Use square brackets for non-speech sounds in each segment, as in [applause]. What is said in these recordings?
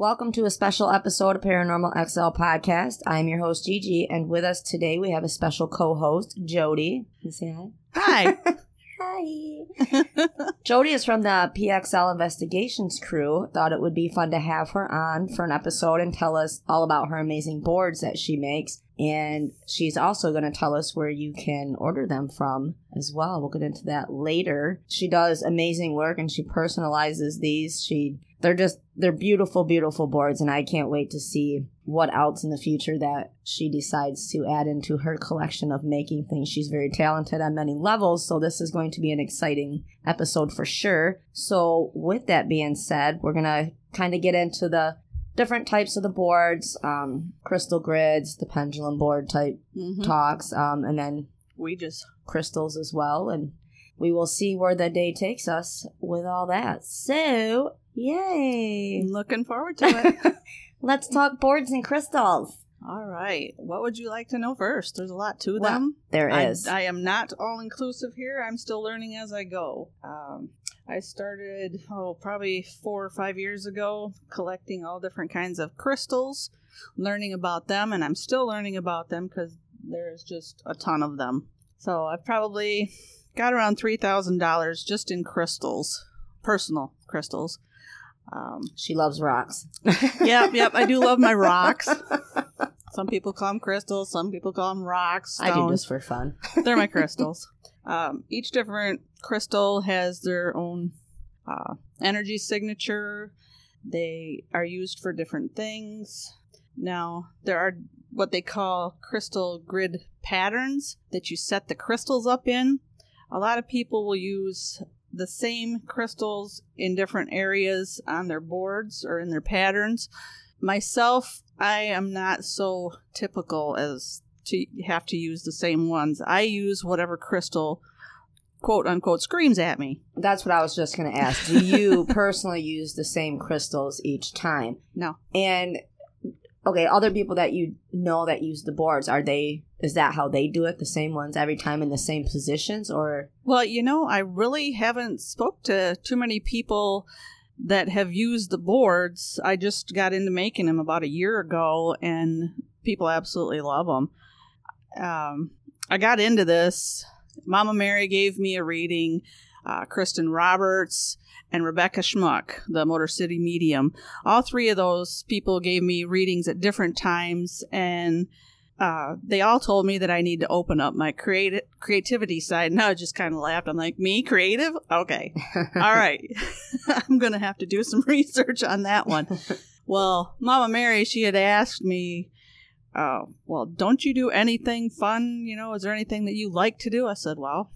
Welcome to a special episode of Paranormal XL Podcast. I'm your host Gigi, and with us today we have a special co-host Jody. Can you say hi? Hi. [laughs] Hi. [laughs] Jody is from the PXL Investigations crew. Thought it would be fun to have her on for an episode and tell us all about her amazing boards that she makes. And she's also going to tell us where you can order them from as well. We'll get into that later. She does amazing work and she personalizes these. She they're just they're beautiful beautiful boards and i can't wait to see what else in the future that she decides to add into her collection of making things. She's very talented on many levels so this is going to be an exciting episode for sure. So with that being said we're gonna kind of get into the different types of the boards um, crystal grids the pendulum board type Mhm. talks um, and then We just crystals as well and we will see where the day takes us with all that. So yay looking forward to it. [laughs] [laughs] let's talk boards and crystals All right. What would you like to know first? There's a lot to Well, them. There is. I, I am not all inclusive here. I'm still learning as I go. Um, I started, oh, probably four or five years ago, collecting all different kinds of crystals, learning about them, and I'm still learning about them because there's just a ton of them. So I've probably got around $3,000 just in crystals, personal crystals. Um, she loves rocks [laughs] yep, yep, I do love my rocks. [laughs] Some people call them crystals, some people call them rocks. i do this for fun [laughs] They're my crystals. Um, each different crystal has their own uh, energy signature. They are used for different things. Now, there are what they call crystal grid patterns that you set the crystals up in. A lot of people will use the same crystals in different areas on their boards or in their patterns. Myself, I am not so typical as to have to use the same ones. I use whatever crystal, quote unquote, screams at me. that's what i was just going to ask do you [laughs] personally use the same crystals each time No. and okay other people that you know that use the boards are they is that how they do it the same ones every time in the same positions or Well, you know, I really haven't spoke to too many people that have used the boards. I just got into making them about a year ago, and people absolutely love them. Um, I got into this. Mama Mary gave me a reading. Uh, Kristen Roberts and Rebecca Schmuck, the Motor City medium. All three of those people gave me readings at different times, and uh, they all told me that I need to open up my creative creativity side. And I just kind of laughed. I'm like, me creative? Okay, [laughs] all right. [laughs] I'm gonna have to do some [laughs] research on that one. well, Mama Mary, she had asked me, uh, well, don't you do anything fun? You know, is there anything that you like to do? I said, well,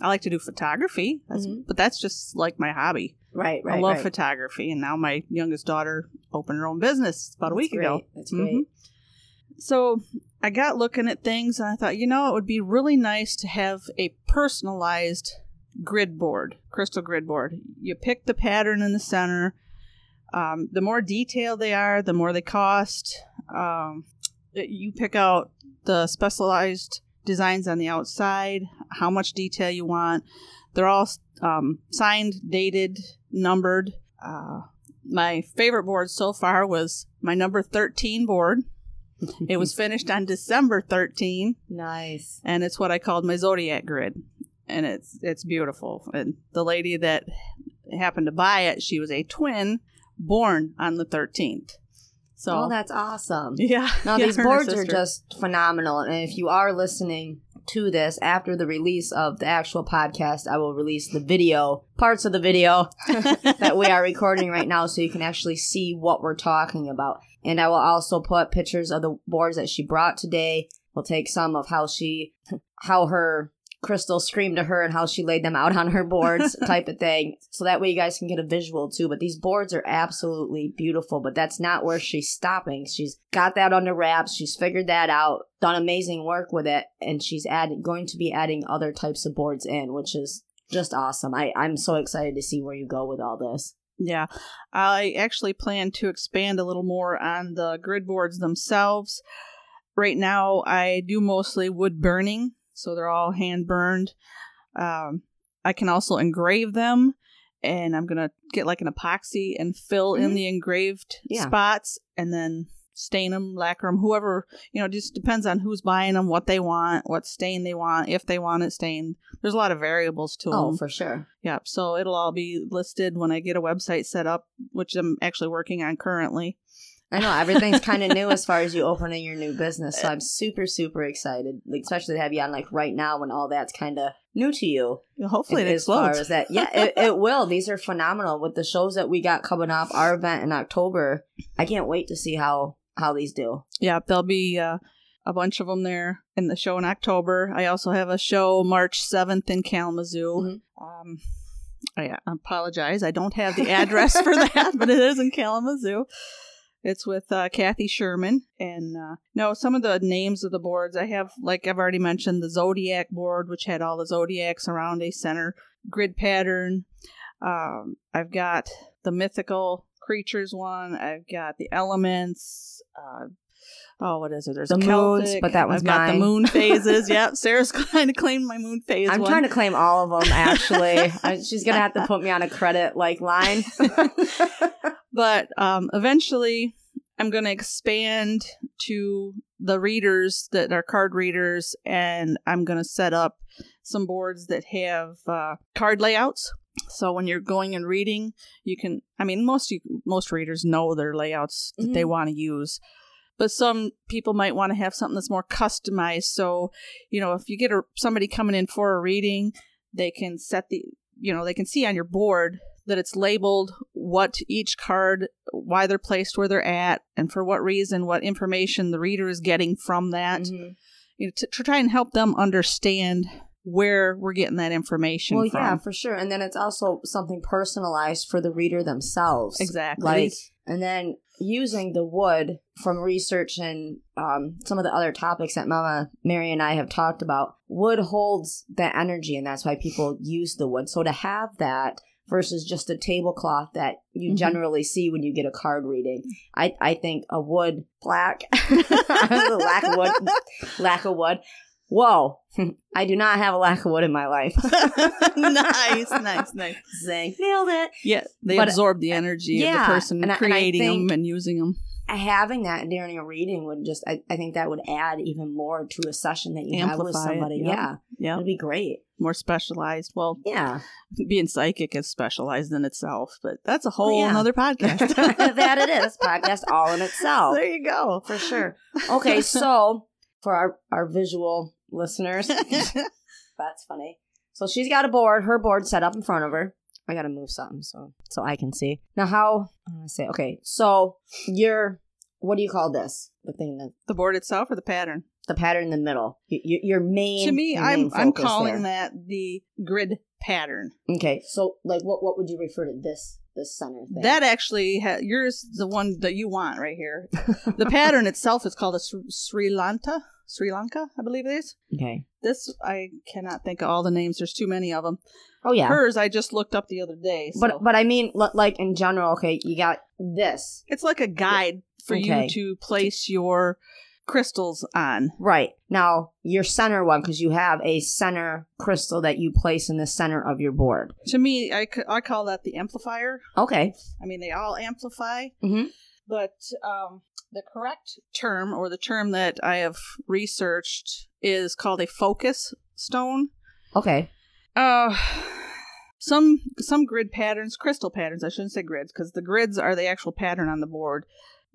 I like to do photography, that's, Mhm. but that's just like my hobby. right right I love right. photography, and now my youngest daughter opened her own business about a That's week ago. that's great Mhm. So I got looking at things and I thought, you know, it would be really nice to have a personalized grid board, crystal grid board. You pick the pattern in the center. Um, the more detailed they are, the more they cost. Um, you pick out the specialized designs on the outside, how much detail you want. They're all um, signed, dated, numbered. Uh, my favorite board so far was my number 13 board. It was finished on December 13, nice. And it's what I called my zodiac grid, and it's it's beautiful. And the lady that happened to buy it, she was a twin, born on the 13th. So oh that's awesome. Yeah, Now [laughs] yeah, these her and her boards are just phenomenal, and if you are listening to this after the release of the actual podcast, I will release the video parts of the video [laughs] that we are recording right now, so you can actually see what we're talking about. And I will also put pictures of the boards that she brought today. We'll take some of how she, how her Crystal screamed to her and how she laid them out on her boards, [laughs] type of thing. So that way you guys can get a visual too. But these boards are absolutely beautiful. But that's not where she's stopping. She's got that under wraps. She's figured that out, done amazing work with it, and she's adding going to be adding other types of boards in, which is just awesome. I, I'm so excited to see where you go with all this. Yeah, I actually plan to expand a little more on the grid boards themselves. Right now, I do mostly wood burning, so they're all hand burned. Um, I can also engrave them, and I'm gonna get like an epoxy and fill in Mhm. the engraved Yeah. spots, and then stain them, lacquer them, whoever you know. Just depends on who's buying them, what they want, what stain they want, if they want it stained. There's a lot of variables to them. Oh, for sure. Yep. So it'll all be listed when I get a website set up, which I'm actually working on currently. I know everything's kind of new as far as you [laughs] opening your new business, so I'm super super excited, especially to have you on like right now when all that's kind of new to you. Hopefully it as far as that, yeah, [laughs] it, it will. These are phenomenal with the shows that we got coming up. Our event in October, I can't wait to see how how these do. Yeah, there'll be uh, a bunch of them there in the show in October. I also have a show March 7th in Kalamazoo. Mhm. Um, I apologize. I don't have the address for [laughs] that, but it is in Kalamazoo. It's with uh, Kathy Sherman. And uh, no, some of the names of the boards I have, like I've already mentioned, the Zodiac board, which had all the zodiacs around a center grid pattern. Um, I've got the mythical creatures one. I've got the elements. Uh, oh, what is it? There's The a moons, but that one's I've got the moon [laughs] phases. yep, Sarah's trying to claim my moon phase. I'm one. trying to claim all of them. Actually, [laughs] I, she's gonna have to put me on a credit like line. [laughs] but um, eventually i'm going to expand to the readers that are card readers and i'm going to set up some boards that have uh, card layouts. So when you're going and reading you can i mean most you, most readers know their layouts that they Mhm. want to use. But some people might want to have something that's more customized. So you know if you get a, somebody coming in for a reading they can set the you know they can see on your board that it's labeled what each card why they're placed where they're at and for what reason what information the reader is getting from that Mhm. you know, to, to try and help them understand where we're getting that information Well, from yeah, for sure. And then it's also something personalized for the reader themselves. exactly Like, and then using the wood from research and um, some of the other topics that Mama Mary and I have talked about, wood holds that energy, and that's why people use the wood. So to have that versus just a tablecloth that you Mhm. generally see when you get a card reading, I, I think a wood plaque, [laughs] lack of wood, [laughs] lack of wood. Whoa, I do not have a lack of wood in my life. [laughs] nice nice nice Zing. Nailed it. yeah they But- absorb the energy of yeah, the person and I- and creating them and using them having that during a reading would just I, I think that would add even more to a session that you have with Amplify it, somebody yeah yeah. It'd be great. More specialized. Well yeah. [laughs] being psychic is specialized in itself but that's a whole yeah. another [laughs] podcast. [laughs] That it is. Podcast all in itself. There you go. For sure. Okay so for our our visual listeners that's funny. So she's got a board her board set up in front of her. I gotta move something so so i can see. Now how i'm gonna say okay so you're what do you call this? The thing that the board itself or the pattern the pattern in the middle. Y- y- your main. to me your i'm main i'm calling there. that the grid pattern Okay, so like, what what would you refer to this this center thing? that actually ha- yours the one that you want right here the [laughs] pattern itself is called a Sri- sri lanka sri lanka i believe it is okay. this i cannot think of all the names there's too many of them Oh yeah, hers i just looked up the other day so. but but I mean, l- like in general. Okay, you got this it's like a guide for Okay. you to place your crystals on right now. Your center one because you have a center crystal that you place in the center of your board. to me i, c- I call that the amplifier Okay. I mean, they all amplify, Mhm. but um, the correct term or the term that I have researched is called a focus stone. Okay. Uh, some some grid patterns, crystal patterns. I shouldn't say grids because the grids are the actual pattern on the board.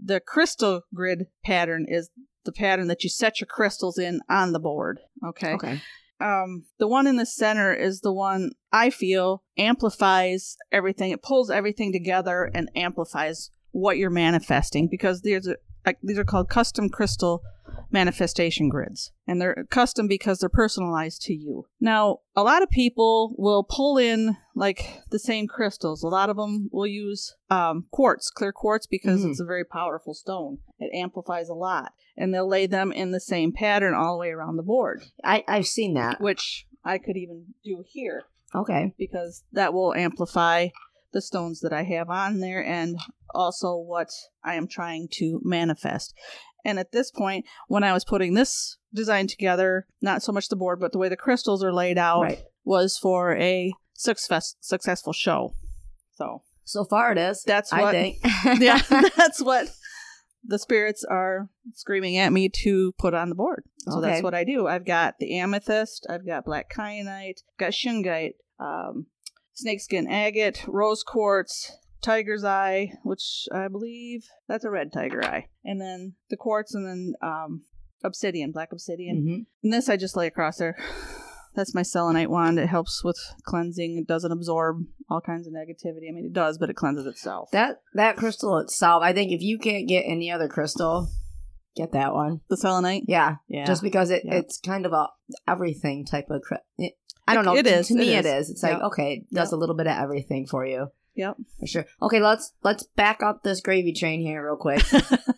The crystal grid pattern is the pattern that you set your crystals in on the board. Okay. Okay. Um, the one in the center is the one I feel amplifies everything. It pulls everything together and amplifies what you're manifesting because there's a like these are called custom crystal manifestation grids. And they're custom because they're personalized to you. Now, a lot of people will pull in like the same crystals. A lot of them will use um, quartz, clear quartz, because Mhm. it's a very powerful stone. It amplifies a lot. And they'll lay them in the same pattern all the way around the board, I, I've seen that. which I could even do here Okay. because that will amplify the stones that I have on there and also what I am trying to manifest. And at this point, when I was putting this design together, not so much the board, but the way the crystals are laid out Right. was for a success successful show. So So far it is. That's what I think. [laughs] yeah, [laughs] that's what the spirits are screaming at me to put on the board. So Okay. that's what I do. I've got the amethyst, I've got black kyanite, got shungite, um, snakeskin agate, rose quartz, tiger's eye, which I believe that's a red tiger eye, and then the quartz, and then um, obsidian, black obsidian. Mhm. And this I just lay across there. That's my selenite wand. It helps with cleansing. It doesn't absorb all kinds of negativity. I mean, it does, but it cleanses itself. That that crystal itself, I think if you can't get any other crystal, get that one. the selenite. Yeah. Yeah. Just because it, Yeah. it's kind of a everything type of cri- it, I don't know. it to, is, To me, it it is. It's like okay, it does Yep. a little bit of everything for you. Yep. For sure. Okay, let's let's back up this gravy train here real quick.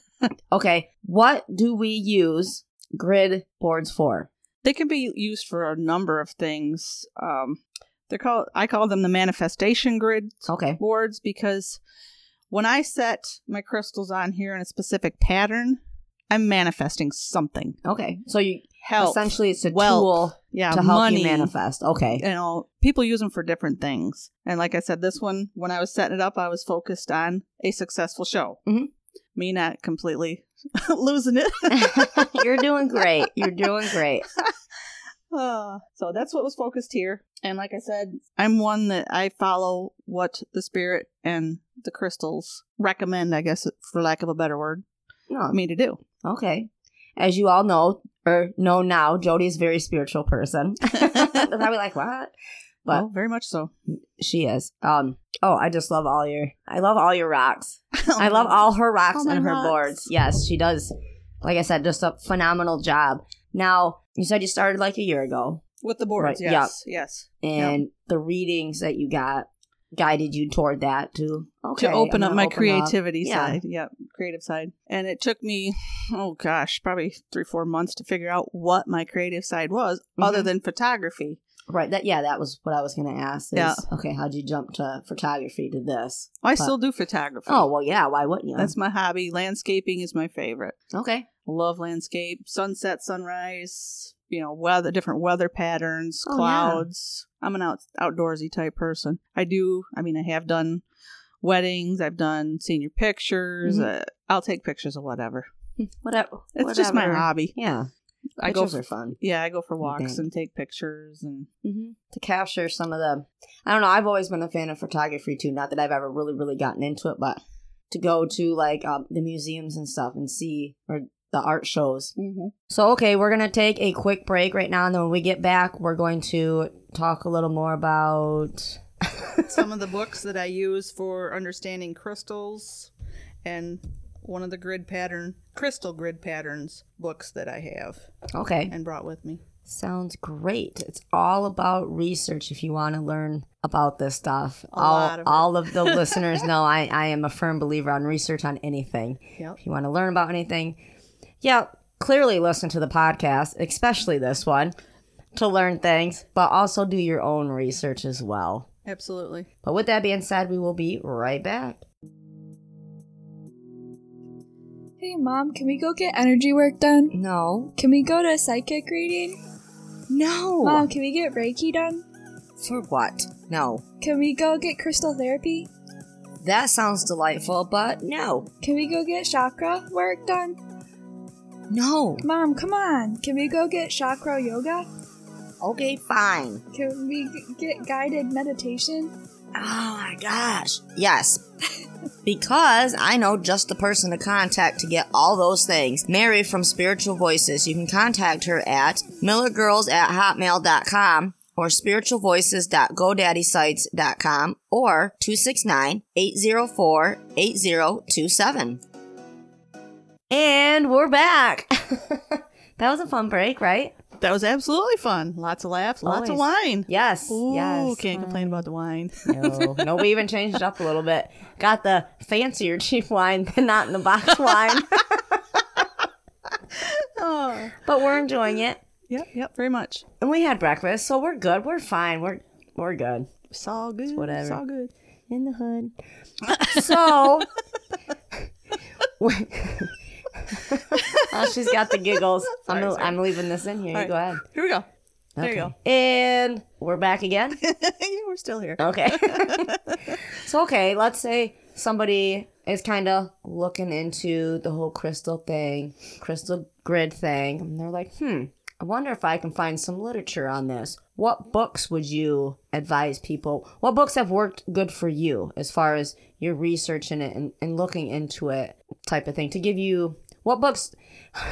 [laughs] okay, what do we use grid boards for? they can be used for a number of things. Um, they're called. I call them the manifestation grid Okay. boards because when I set my crystals on here in a specific pattern, I'm manifesting something. Okay. So you Health, essentially it's a wealth, tool yeah, to help money, you manifest. Okay. you know, people use them for different things. And like I said, this one, when I was setting it up, I was focused on a successful show. Mhm. Me not completely [laughs] losing it. [laughs] You're doing great. You're [laughs] doing great. Uh, so that's what was focused here. And like I said, I'm one that I follow what the spirit and the crystals recommend, I guess, for lack of a better word, No, me to do. Okay. As you all know, or know now, Jody is a very spiritual person. [laughs] They're probably like, what? But well, very much so. she is. Um. Oh, I just love all your. I love all your rocks. [laughs] I love all her rocks my and her rocks. boards. Yes, she does. Like I said, just a phenomenal job. Now you said you started like a year ago, with the boards. Right, Yes, yes. and the readings that you got guided you toward that to okay to open up my open creativity Yeah. side. Yep, creative side. And it took me, oh gosh, probably three, four months to figure out what my creative side was, other Mhm. than photography. Right. That yeah, that was what I was going to ask. Is, Yeah. Okay, how'd you jump to photography to this? I But- still do photography. Oh well, yeah. Why wouldn't you? That's my hobby. Landscaping is my favorite. okay. Love landscape, sunset, sunrise, you know, weather, different weather patterns, Oh, yeah. I'm an out, outdoorsy type person. I do, I mean, I have done weddings, I've done senior pictures. Mhm. Uh, I'll take pictures of whatever. [laughs] Whatever. It's just my hobby. Yeah. I go Pictures for, are fun yeah, I go for walks and take pictures and hmm to capture some of the. I don't know. I've always been a fan of photography too. Not that I've ever really, really gotten into it, but to go to like um, the museums and stuff and see or the art shows. Mm-hmm. So okay, we're gonna take a quick break right now, and then when we get back, we're going to talk a little more about. [laughs] some of the books that I use for understanding crystals and one of the grid pattern crystal grid patterns books that I have Okay. and brought with me. Sounds great. It's all about research if you want to learn about this stuff. A all of all of the [laughs] listeners know I, I am a firm believer on research on anything. Yep. If you want to learn about anything, yeah, clearly listen to the podcast, especially this one, to learn things, but also do your own research as well. Absolutely. But with that being said, we will be right back. Hey mom, can we go get energy work done? No. Can we go to a psychic reading? No. Mom, can we get Reiki done? For what? No. Can we go get crystal therapy? That sounds delightful, but no. Can we go get chakra work done? No. Mom, come on. Can we go get chakra yoga? Okay, fine. Can we get guided meditation? Oh my gosh. Yes. [laughs] because I know just the person to contact to get all those things. Mary from Spiritual Voices. You can contact her at millergirls at hotmail.com or spiritualvoices.godaddysite.com or 269 804 8027. And we're back. [laughs] that was a fun break, right? That was absolutely fun. Lots of laughs, lots of wine. Yes. Ooh, yes. can't complain about the wine. [laughs] No, no, we even changed it up a little bit. Got the fancier cheap wine than not in the box [laughs] wine. oh. but we're enjoying it. Yep, yep, very much. And we had breakfast, so we're good. We're fine. We're we're good. It's all good. whatever. It's all good. In the hood. So [laughs] Oh, she's got the giggles. [laughs] I'm, Sorry, sorry. I'm leaving this in here. Right. go ahead. Here we go. There you go. And we're back again. [laughs] yeah, we're still here. Okay. so okay, let's say somebody is kind of looking into the whole crystal thing, crystal grid thing, and they're like, "Hmm, I wonder if I can find some literature on this. What books would you advise people? What books have worked good for you as far as your research in it and, and looking into it type of thing to give you what books [laughs]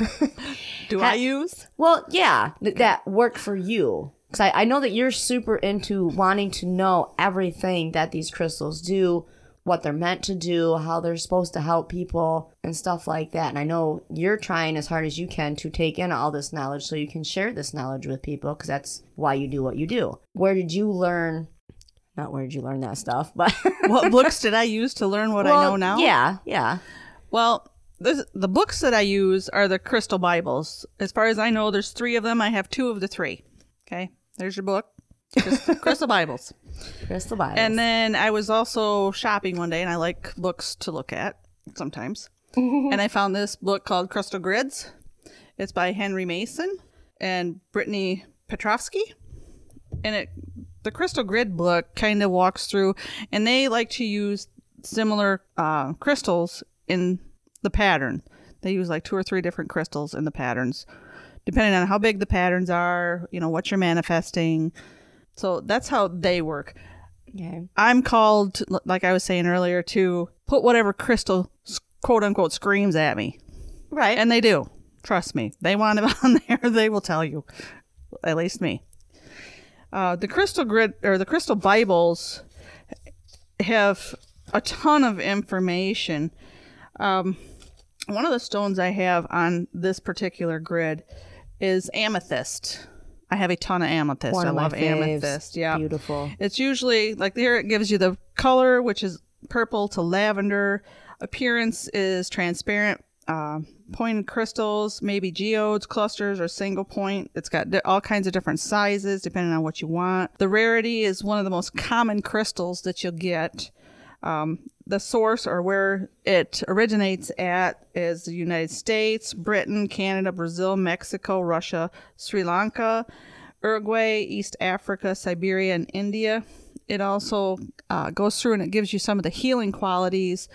Do Ha- I use? well, yeah, th- that work for you. Because I, I know that you're super into wanting to know everything that these crystals do, what they're meant to do, how they're supposed to help people, and stuff like that. And I know you're trying as hard as you can to take in all this knowledge so you can share this knowledge with people because that's why you do what you do. Where did you learn? Not where did you learn that stuff, but what books did I use to learn what I [laughs] know now? Yeah, yeah. Well, this, the books that I use are the Crystal Bibles. As far as I know, there's three of them. I have two of the three. Okay, there's your book. [laughs] Crystal Bibles. Crystal Bibles. And then I was also shopping one day, and I like books to look at sometimes. [laughs] and I found this book called Crystal Grids. It's by Henry Mason and Brittany Petrovsky. And it, the Crystal Grid book kind of walks through, and they like to use similar uh, crystals in the pattern. They use like two or three different crystals in the patterns, depending on how big the patterns are, you know, what you're manifesting. So that's how they work. okay. I'm called, like I was saying earlier, to put whatever crystal quote unquote screams at me. Right. And they do. Trust me. They want it [laughs] on there, they will tell you. At least me. Uh, the crystal grid or the crystal Bibles have a ton of information. Um, one of the stones I have on this particular grid is amethyst. I have a ton of amethyst. One I of love amethyst. Yeah. Beautiful. It's usually like here it gives you the color, which is purple to lavender. Appearance is transparent. Uh, pointed crystals, maybe geodes, clusters, or single point. It's got di- all kinds of different sizes depending on what you want. The rarity is one of the most common crystals that you'll get. Um, the source or where it originates at is the United States, Britain, Canada, Brazil, Mexico, Russia, Sri Lanka, Uruguay, East Africa, Siberia, and India. It also uh, goes through and it gives you some of the healing qualities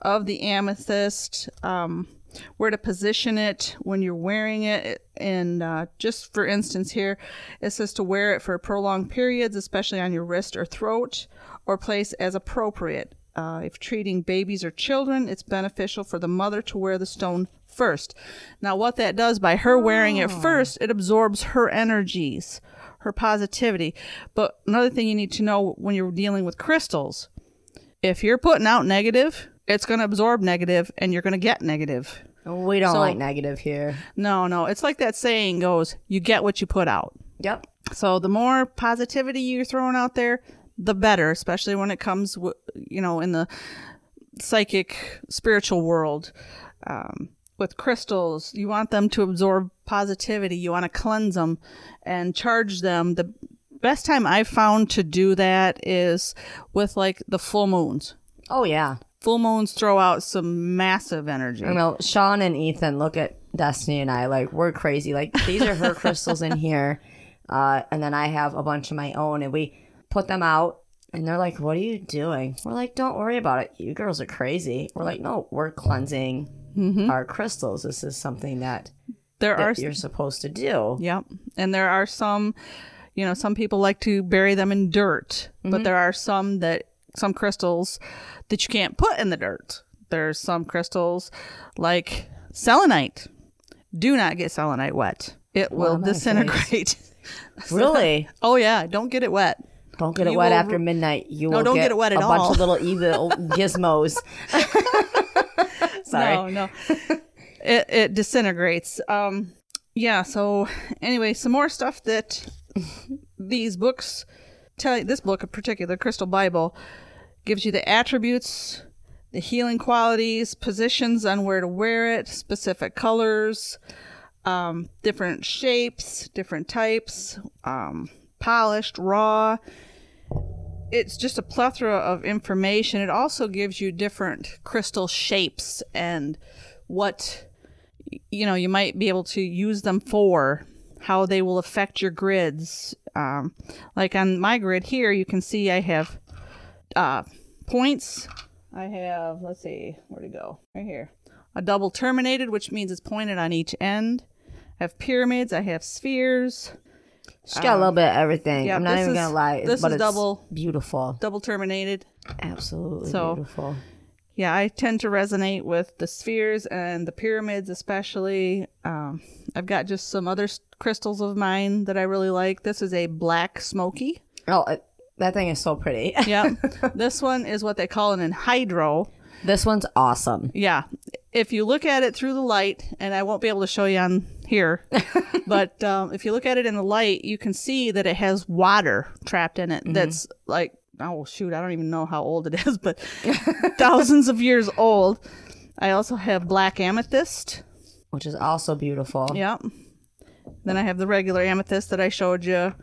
of the amethyst, um, where to position it when you're wearing it. And uh, just for instance, here it says to wear it for prolonged periods, especially on your wrist or throat, or place as appropriate. Uh, if treating babies or children, it's beneficial for the mother to wear the stone first. Now, what that does by her wearing it first, it absorbs her energies, her positivity. But another thing you need to know when you're dealing with crystals if you're putting out negative, it's going to absorb negative and you're going to get negative. We don't So- like negative here. No, no. It's like that saying goes you get what you put out. Yep. So the more positivity you're throwing out there, the better, especially when it comes, w- you know, in the psychic, spiritual world. Um, with crystals, you want them to absorb positivity. You want to cleanse them and charge them. The best time I've found to do that is with like the full moons. Oh yeah. Full moons throw out some massive energy. I know Sean and Ethan look at Destiny and I like we're crazy. Like these are her [laughs] crystals in here, uh, and then I have a bunch of my own, and we put them out, and they're like, "What are you doing?" We're like, "Don't worry about it. You girls are crazy." We're like, "No, we're cleansing mm-hmm. our crystals. This is something that, There are that you're supposed to do." Yep. And there are some, you know, some people like to bury them in dirt, but mm-hmm. there are some that, some crystals that you can't put in the dirt. There's some crystals like selenite. Do not get selenite wet. It Well, will disintegrate. [laughs] Really? [laughs] oh, yeah. Don't get it wet. Don't get it You wet will- after midnight. You No, will don't get, get it wet at a bunch of little evil [laughs] gizmos. [laughs] Sorry. No, no. it, it disintegrates. Um, yeah. So anyway, some more stuff that [laughs] these books tell you. This book in particular, Crystal Bible, gives you the attributes, the healing qualities, positions on where to wear it, specific colors, um, different shapes, different types, um, polished, raw. It's just a plethora of information. It also gives you different crystal shapes and what you know you might be able to use them for, how they will affect your grids. Um, like on my grid here, you can see I have uh, points. I have let's see where to go right here. A double terminated, which means it's pointed on each end. I have pyramids. I have spheres. She's got a little bit of everything. yeah, I'm not even is- gonna lie. this but is double- beautiful. Double terminated. Absolutely So- beautiful. Yeah, I tend to resonate with the spheres and the pyramids, especially. Um, I've got just some other crystals of mine that I really like. This is a black smoky. Oh, it, that thing is so pretty. Yep. [laughs] this one is what they call an enhydro. this one's awesome. Yeah. If you look at it through the light, and I won't be able to show you on here, [laughs] but um, if you look at it in the light, you can see that it has water trapped in it. That's like, oh, shoot, I don't even know how old it is, but [laughs] thousands of years old. I also have black amethyst. Which is also beautiful. Yep. Then I have the regular amethyst that I showed you.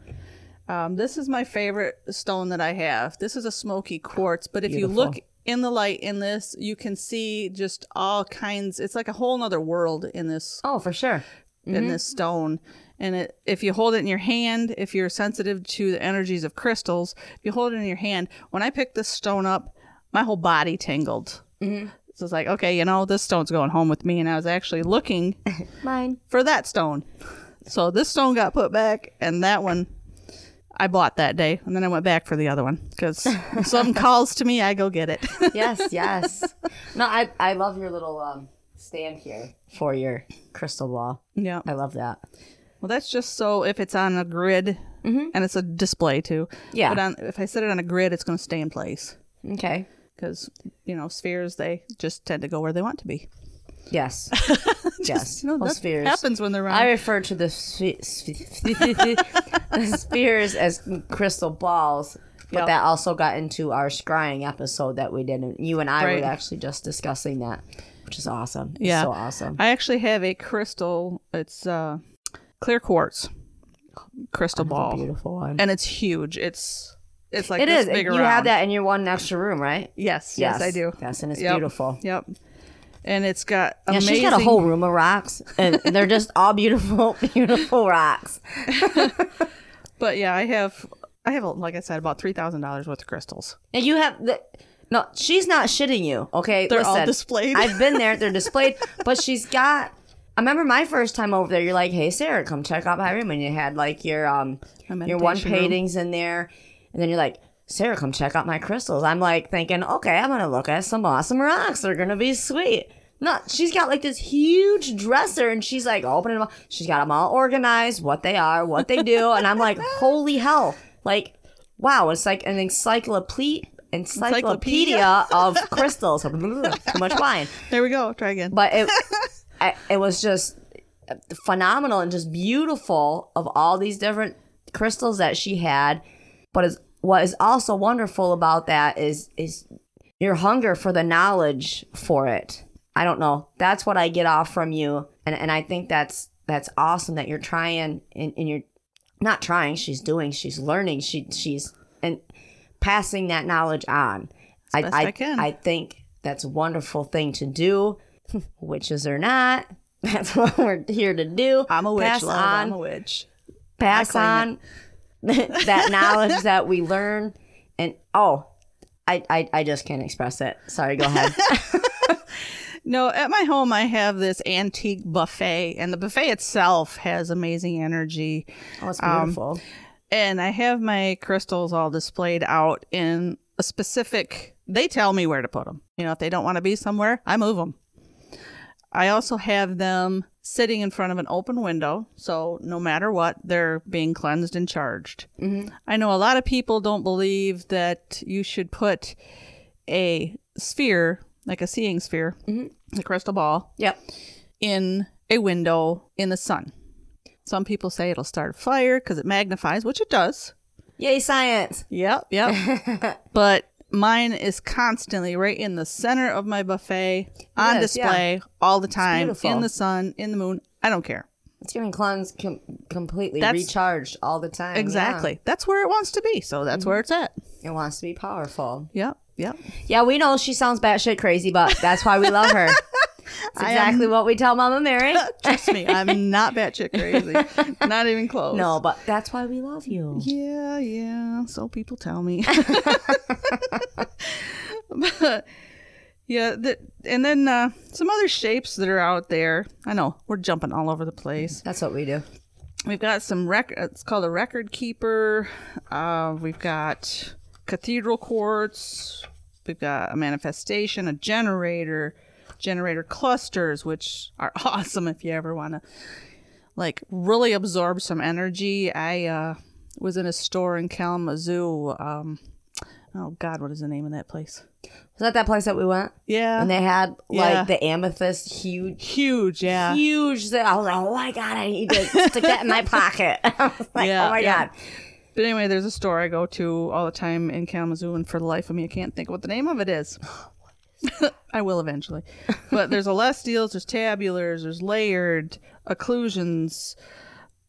Um, this is my favorite stone that I have. This is a smoky quartz, but if you look in the light in this, you can see just all kinds. It's like a whole nother world in this Oh, for sure. In this stone. And it, if you hold it in your hand, if you're sensitive to the energies of crystals, if you hold it in your hand, when I picked this stone up, my whole body tingled. Mm-hmm. So it's like, okay, you know, this stone's going home with me. And I was actually looking [laughs] Mine. for that stone. So this stone got put back, and that one I bought that day, and then I went back for the other one because something [laughs] calls to me, I go get it. Yes, [laughs] yes. no, I I love your little um stand here for your crystal ball. yeah. I love that. Well, that's just so if it's on a grid, mm-hmm. and it's a display too. Yeah. But on, if I set it on a grid, it's going to stay in place Okay. because you know spheres they just tend to go where they want to be. Yes. [laughs] yes. You know, Well, spheres. happens when they're around. I refer to the, sphe- sphe- [laughs] the spheres as crystal balls, but Yep. that also got into our scrying episode that we did. And you and I Right. were actually just discussing that, which is awesome. It's Yeah. so awesome. I actually have a crystal. It's uh, clear quartz crystal ball, Beautiful one. and it's huge. It's it's like It this is. You around. have that in your one extra room, right? Yes, yes, I do. Yes, and it's Yep. beautiful. Yep. And it's got Yeah, amazing. she's got a whole room of rocks, and they're just all beautiful, [laughs] beautiful rocks. [laughs] But yeah, I have, I have, like I said, about three thousand dollars worth of crystals. And you have the no, she's not shitting you. Okay, They're all Listen, displayed. I've been there; they're [laughs] displayed, but she's got. I remember my first time over there. You're like, "Hey, Sarah, come check out my room," and you had like your um your one paintings in there, and then you're like. Sarah, come check out my crystals. I'm like thinking, okay, I'm gonna look at some awesome rocks. They're gonna be sweet. No, she's got like this huge dresser, and she's like opening them. Up. She's got them all organized, what they are, what they do, and I'm like, [laughs] holy hell! Like, wow, it's like an encyclopedia encyclopedia of crystals. [laughs] Too much wine, There we go. Try again. but it [laughs] I, it was just phenomenal and just beautiful of all these different crystals that she had. But is, what is also wonderful about that is is your hunger for the knowledge for it. I don't know. That's what I get off from you, and and I think that's that's awesome that you're trying and, and you're not trying. She's doing. She's learning. She she's and passing that knowledge on. I I, I can. I think that's a wonderful thing to do, [laughs] witches or not. [laughs] That's what we're here to do. I'm a witch, Pass love. on I'm a witch. pass on [laughs] that knowledge that we learn and oh I, I i just can't express it sorry go ahead No, at my home I have this antique buffet, and the buffet itself has amazing energy. oh it's Um, beautiful And I have my crystals all displayed out in a specific. They tell me where to put them. You know, if they don't want to be somewhere, I move them. I also have them sitting in front of an open window, so no matter what, they're being cleansed and charged. Mhm. I know a lot of people don't believe that you should put a sphere, like a seeing sphere, Mhm. the crystal ball, yep in a window in the sun. Some people say it'll start a fire because it magnifies, which it does. Yay, science! Yep, yep. [laughs] but mine is constantly right in the center of my buffet on is, yeah. display all the time in the sun, in the moon. I don't care. It's getting cleansed com- completely, That's- recharged all the time. Exactly. That's where it wants to be. So that's mm-hmm. where it's at. It wants to be powerful. Yep, yep. Yeah, we know she sounds batshit crazy, but that's why we love her. [laughs] It's exactly what we tell Mama Mary. [laughs] Trust me, I'm not batshit crazy. [laughs] not even close. no, but that's why we love you. Yeah, yeah. So people tell me. [laughs] but yeah, the, and then uh, some other shapes that are out there. I know we're jumping all over the place. That's what we do. We've got some record. It's called a record keeper. Uh, we've got cathedral quartz. We've got a manifestation, a generator, generator clusters, which are [laughs] awesome if you ever want to like really absorb some energy. I uh, was in a store in Kalamazoo. Um, oh God, what is the name of that place? Was that that place that we went? Yeah, And they had like Yeah. the amethyst huge huge. Yeah, huge thing. I was like, oh my god, I need to stick that in my [laughs] pocket. [laughs] I was like, Yeah, oh my yeah. god. But anyway, there's a store I go to all the time in Kalamazoo, and for the life of me, I can't think of what the name of it is. [laughs] I will eventually. But there's celestials, there's tabulars, there's layered, occlusions,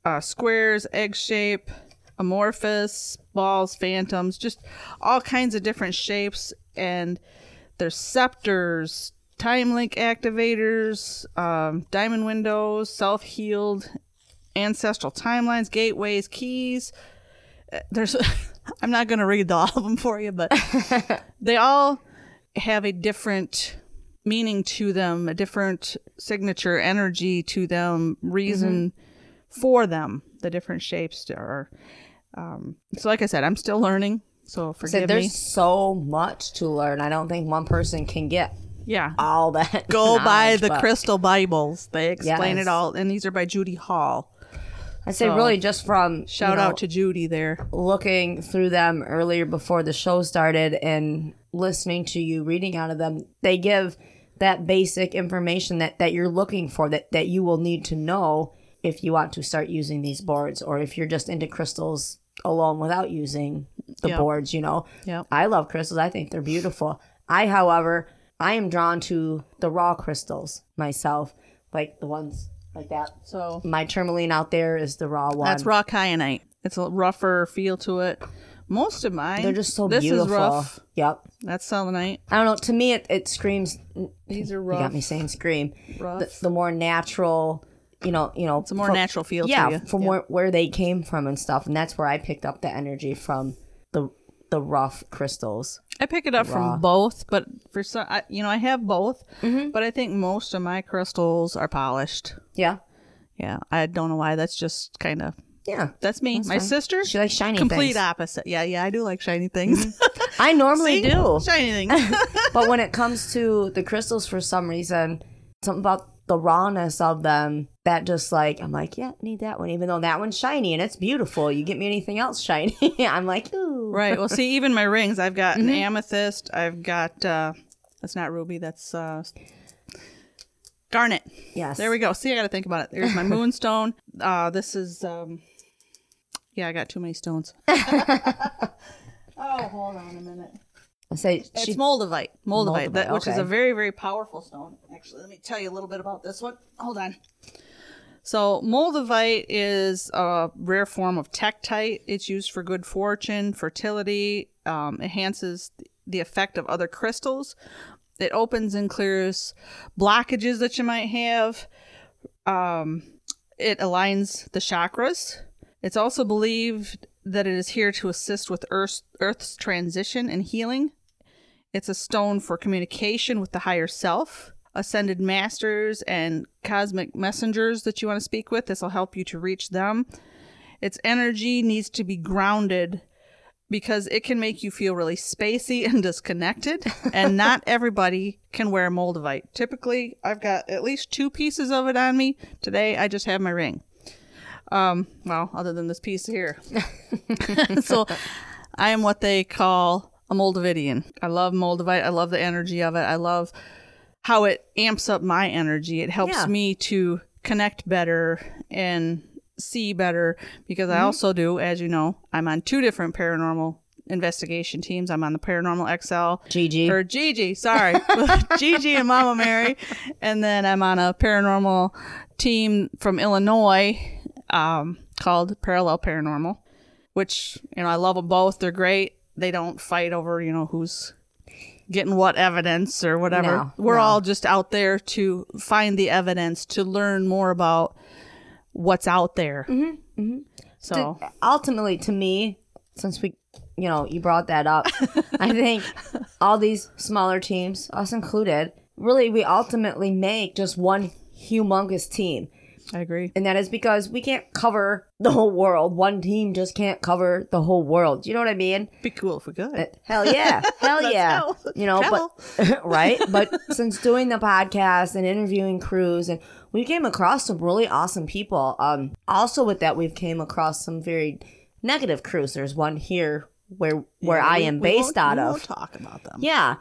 uh, squares, egg shape, amorphous, balls, phantoms, just all kinds of different shapes. And there's scepters, time link activators, um, diamond windows, self healed, ancestral timelines, gateways, keys. Uh, There's, [laughs] I'm not going to read all of them for you, but [laughs] they all have a different meaning to them, a different signature energy to them, reason for them. The different shapes are. Um, so, like I said, I'm still learning. So So forgive there's me. so much to learn. I don't think one person can get Yeah. all that. Go [laughs] buy the but crystal Bibles. They explain Yes. it all, and these are by Judy Hall. I say so- really just from Shout you know, out to Judy there. looking through them earlier before the show started and listening to you reading out of them, they give that basic information that, that you're looking for that, that you will need to know if you want to start using these boards or if you're just into crystals alone without using the Yep. boards, you know. Yep. I love crystals. I think they're beautiful. I, however, I am drawn to the raw crystals myself, like the ones like that. So My tourmaline out there is the raw one. that's raw kyanite. It's a rougher feel to it. Most of mine, They're just so this beautiful. is rough. Yep. That's selenite. I don't know. To me, it, it screams. These are You rough. got me saying scream. rough. The, the more natural, you know, you know, it's a more from- natural feel Yeah, to you. from where where they came from and stuff, and that's where I picked up the energy from the the rough crystals. I pick it up raw. from both, but for some, I, you know, I have both. Mm-hmm. But I think most of my crystals are polished. Yeah, Yeah, I don't know why. That's just kind of yeah. that's me. my fine. sister, She likes shiny complete things. opposite. Yeah, yeah, I do like shiny things. [laughs] I normally See? do, shiny things. [laughs] but when it comes to the crystals, for some reason, something about the rawness of them that just like I'm like, yeah, need that one, even though that one's shiny and it's beautiful. You get me anything else shiny, [laughs] I'm like, ooh, Right. Well, see, even my rings, I've got Mm-hmm. an amethyst. I've got uh that's not ruby. That's uh garnet. yes, There we go. See, I got to think about it. There's my [laughs] moonstone. Uh this is um yeah, I got too many stones. [laughs] oh, hold on a minute. Say It's she moldavite. Moldavite, Moldavite, that, which is a very, very powerful stone. Actually, let me tell you a little bit about this one. Hold on. So, moldavite is a rare form of tektite. It's used for good fortune, fertility, um, enhances the effect of other crystals. It opens and clears blockages that you might have. Um, it aligns the chakras. It's also believed that it is here to assist with Earth's, Earth's transition and healing. It's a stone for communication with the higher self, ascended masters, and cosmic messengers that you want to speak with. This will help you to reach them. Its energy needs to be grounded because it can make you feel really spacey [laughs] and disconnected, and [laughs] not everybody can wear moldavite. Typically, I've got at least two pieces of it on me. Today, I just have my ring. Um, well, other than this piece here. [laughs] so I am what they call a Moldavidian. I love Moldavite. I love the energy of it. I love how it amps up my energy. It helps Yeah. me to connect better and see better because Mm-hmm. I also do, as you know, I'm on two different paranormal investigation teams. I'm on the Paranormal XL Gigi. or Gigi, sorry, [laughs] [laughs] Gigi and Mama Mary, and then I'm on a paranormal team from Illinois um, called Parallel Paranormal, which you know I love them both. They're great. They don't fight over you know who's getting what evidence or whatever. No, We're no. all just out there to find the evidence to learn more about what's out there. Mm-hmm, So To- ultimately, to me, since we, you know, you brought that up, [laughs] I think all these smaller teams, us included, really, we ultimately make just one humongous team. I agree. And that is because we can't cover the whole world. One team just can't cover the whole world. You know what I mean? Be cool if we could. Hell yeah. [laughs] Hell yeah. You know, but [laughs] right? [laughs] But since doing the podcast and interviewing crews and we came across some really awesome people. Um also with that we've came across some very negative crews. There's one here where where Yeah, I we- am based out of. won't talk about them. Yeah.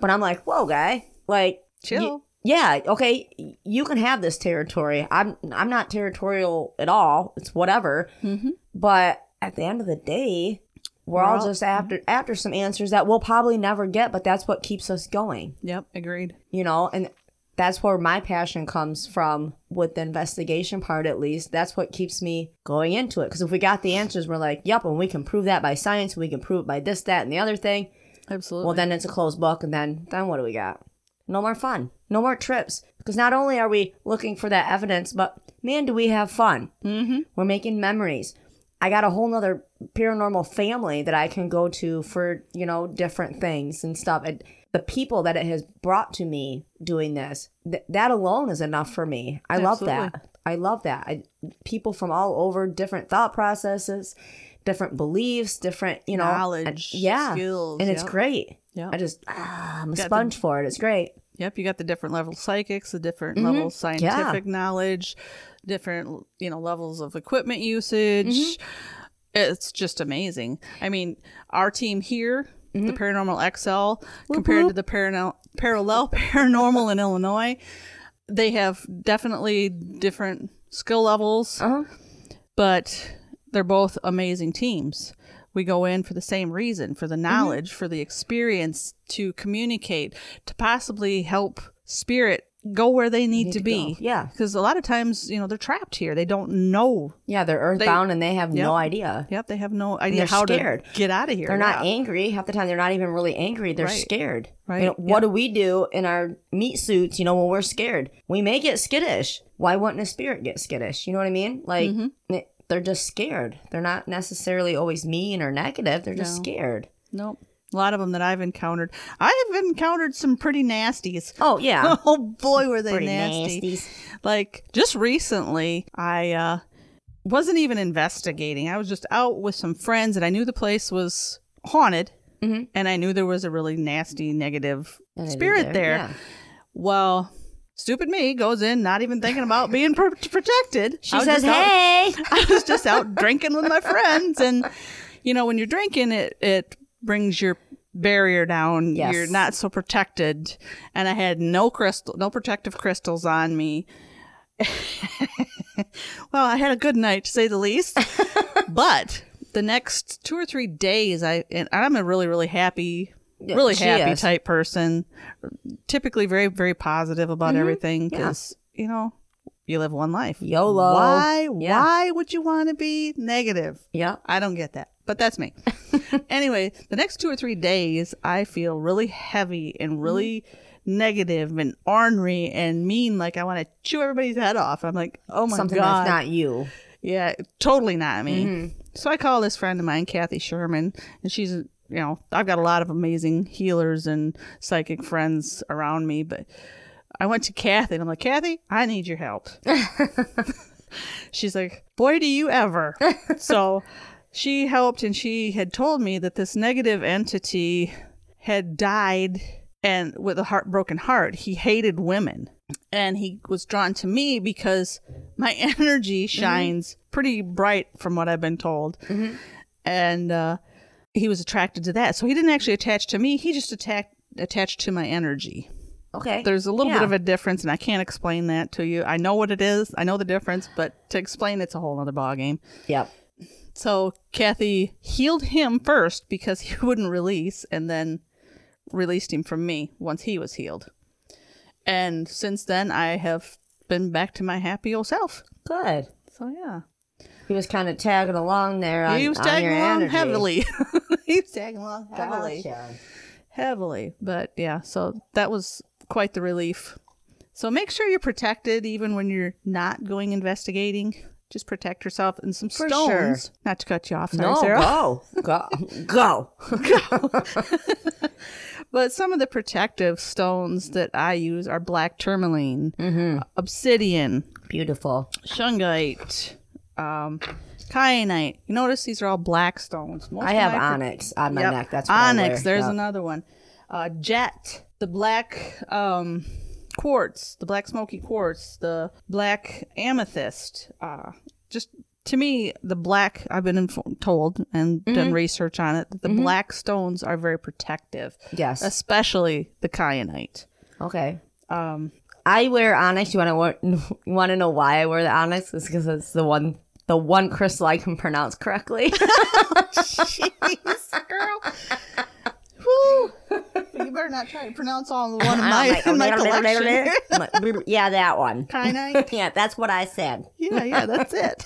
But I'm like, whoa guy. Like Chill. y- yeah, okay, you can have this territory. I'm I'm not territorial at all. It's whatever. Mhm. But at the end of the day, we're all Well- just after after some answers that we'll probably never get, but that's what keeps us going. Yep, agreed. You know, and that's where my passion comes from with the investigation part at least. That's what keeps me going into it. Because if we got the answers, we're like, yep, and we can prove that by science, we can prove it by this, that, and the other thing. Absolutely. Well, then it's a closed book, and then then what do we got? No more fun, no more trips. Because not only are we looking for that evidence, but man, do we have fun? mm-hmm. We're making memories. I got a whole nother paranormal family that I can go to for you know different things and stuff. And the people that it has brought to me doing this, th- that alone is enough for me. I love that. I love that. I, people from all over, different thought processes, different beliefs, different you know Knowledge, and- yeah, skills, and it's yep. great. Yeah, I just ah, I'm a Got the- sponge for it. It's great. Yep, you got the different level psychics, the different Mhm. levels scientific knowledge, different you know levels of equipment usage. Mm-hmm. It's just amazing. I mean, our team here, the Mm-hmm. Paranormal XL, compared to the parano- parallel [laughs] paranormal in Illinois, they have definitely different skill levels, Uh huh. but they're both amazing teams. We go in for the same reason, for the Mm-hmm. knowledge, for the experience, to communicate, to possibly help spirit go where they need, Need to, to be. go, yeah. Because a lot of times, you know, they're trapped here. They don't know. Yeah, they're earthbound and they have Yep. no idea. Yep, they have no idea they're how scared. to get out of here. They're not Yeah. angry. Half the time, they're not even really angry. They're Right. scared. Right. You know, what do we do in our meat suits, you know, when we're scared? We may get skittish. Why wouldn't a spirit get skittish? You know what I mean? Like, Mm-hmm. it- they're just scared. They're not necessarily always mean or negative. They're just No. scared. Nope. A lot of them that I've encountered. I have encountered some pretty nasties. Oh, yeah. [laughs] Oh boy, were they Pretty nasty. nasties. Like just recently, I uh, wasn't even investigating. I was just out with some friends, and I knew the place was haunted, Mhm. and I knew there was a really nasty, negative spirit there. Yeah. Well, stupid me goes in, not even thinking about being pro- [laughs] protected. She says, just out- hey. [laughs] I was just out drinking with my friends, and you know, when you're drinking, it it brings your barrier down. Yes. You're not so protected, and I had no crystal, no protective crystals on me. [laughs] well, I had a good night to say the least, but the next two or three days, I and I'm a really really happy. Yeah, Really happy is. type person, typically very very positive about everything Mm-hmm. Yeah. because you know you live one life. YOLO. Why? Yeah. Why would you want to be negative? Yeah. I don't get that, but that's me. [laughs] anyway, the next two or three days, I feel really heavy and really negative and ornery and mean. Like I want to chew everybody's head off. I'm like, oh my Something god, that's not you. yeah, totally not me. Mm-hmm. So I call this friend of mine, Kathy Sherman, and she's, you know, I've got a lot of amazing healers and psychic friends around me, but I went to Kathy and I'm like, Kathy, I need your help. [laughs] she's like, boy, do you ever. so she helped and she had told me that this negative entity had died and with a heartbroken heart. He hated women and he was drawn to me because my [laughs] energy shines pretty bright from what I've been told. And uh, he was attracted to that. So he didn't actually attach to me, he just attacked, attached to my energy. Okay. There's a little Yeah. bit of a difference, and I can't explain that to you. I know what it is. I know the difference, but to explain it's a whole other ballgame. Yep. So Kathy healed him first because he [laughs] wouldn't release, and then released him from me once he was healed. And since then, I have been back to my happy old self. Good. So yeah, He was kind of tagging along there. On, he was tagging along energy. heavily. [laughs] he was tagging along heavily, Gotcha. heavily. But yeah, so that was quite the relief. So make sure you're protected even when you're not going investigating. Just protect yourself and some For stones. sure. Not to cut you off, sorry, No, Sarah. go, [laughs] go, go. [laughs] But some of the protective stones that I use are black tourmaline, Mm-hmm. obsidian, Beautiful. shungite, um, kyanite. You notice these are all black stones. Most I have onyx on my Yep. neck. That's what I onyx. There's Yep. another one. Uh, jet, the black um, quartz, the black smoky quartz, the black amethyst. Uh, just to me, the black. I've been info- told and done Mm-hmm. research on it that the black stones are very protective, Yes. especially the kyanite. Okay. Um, I wear onyx. You want to want to know why I wear the onyx? It's because it's the one the one crystal I can pronounce correctly. [laughs] [laughs] Jeez, girl. Whew. You better not try to pronounce all the one of my, my [laughs] collection. Mm, yeah, that one. Kyanite. yeah, that's what I said. Yeah, yeah, that's it.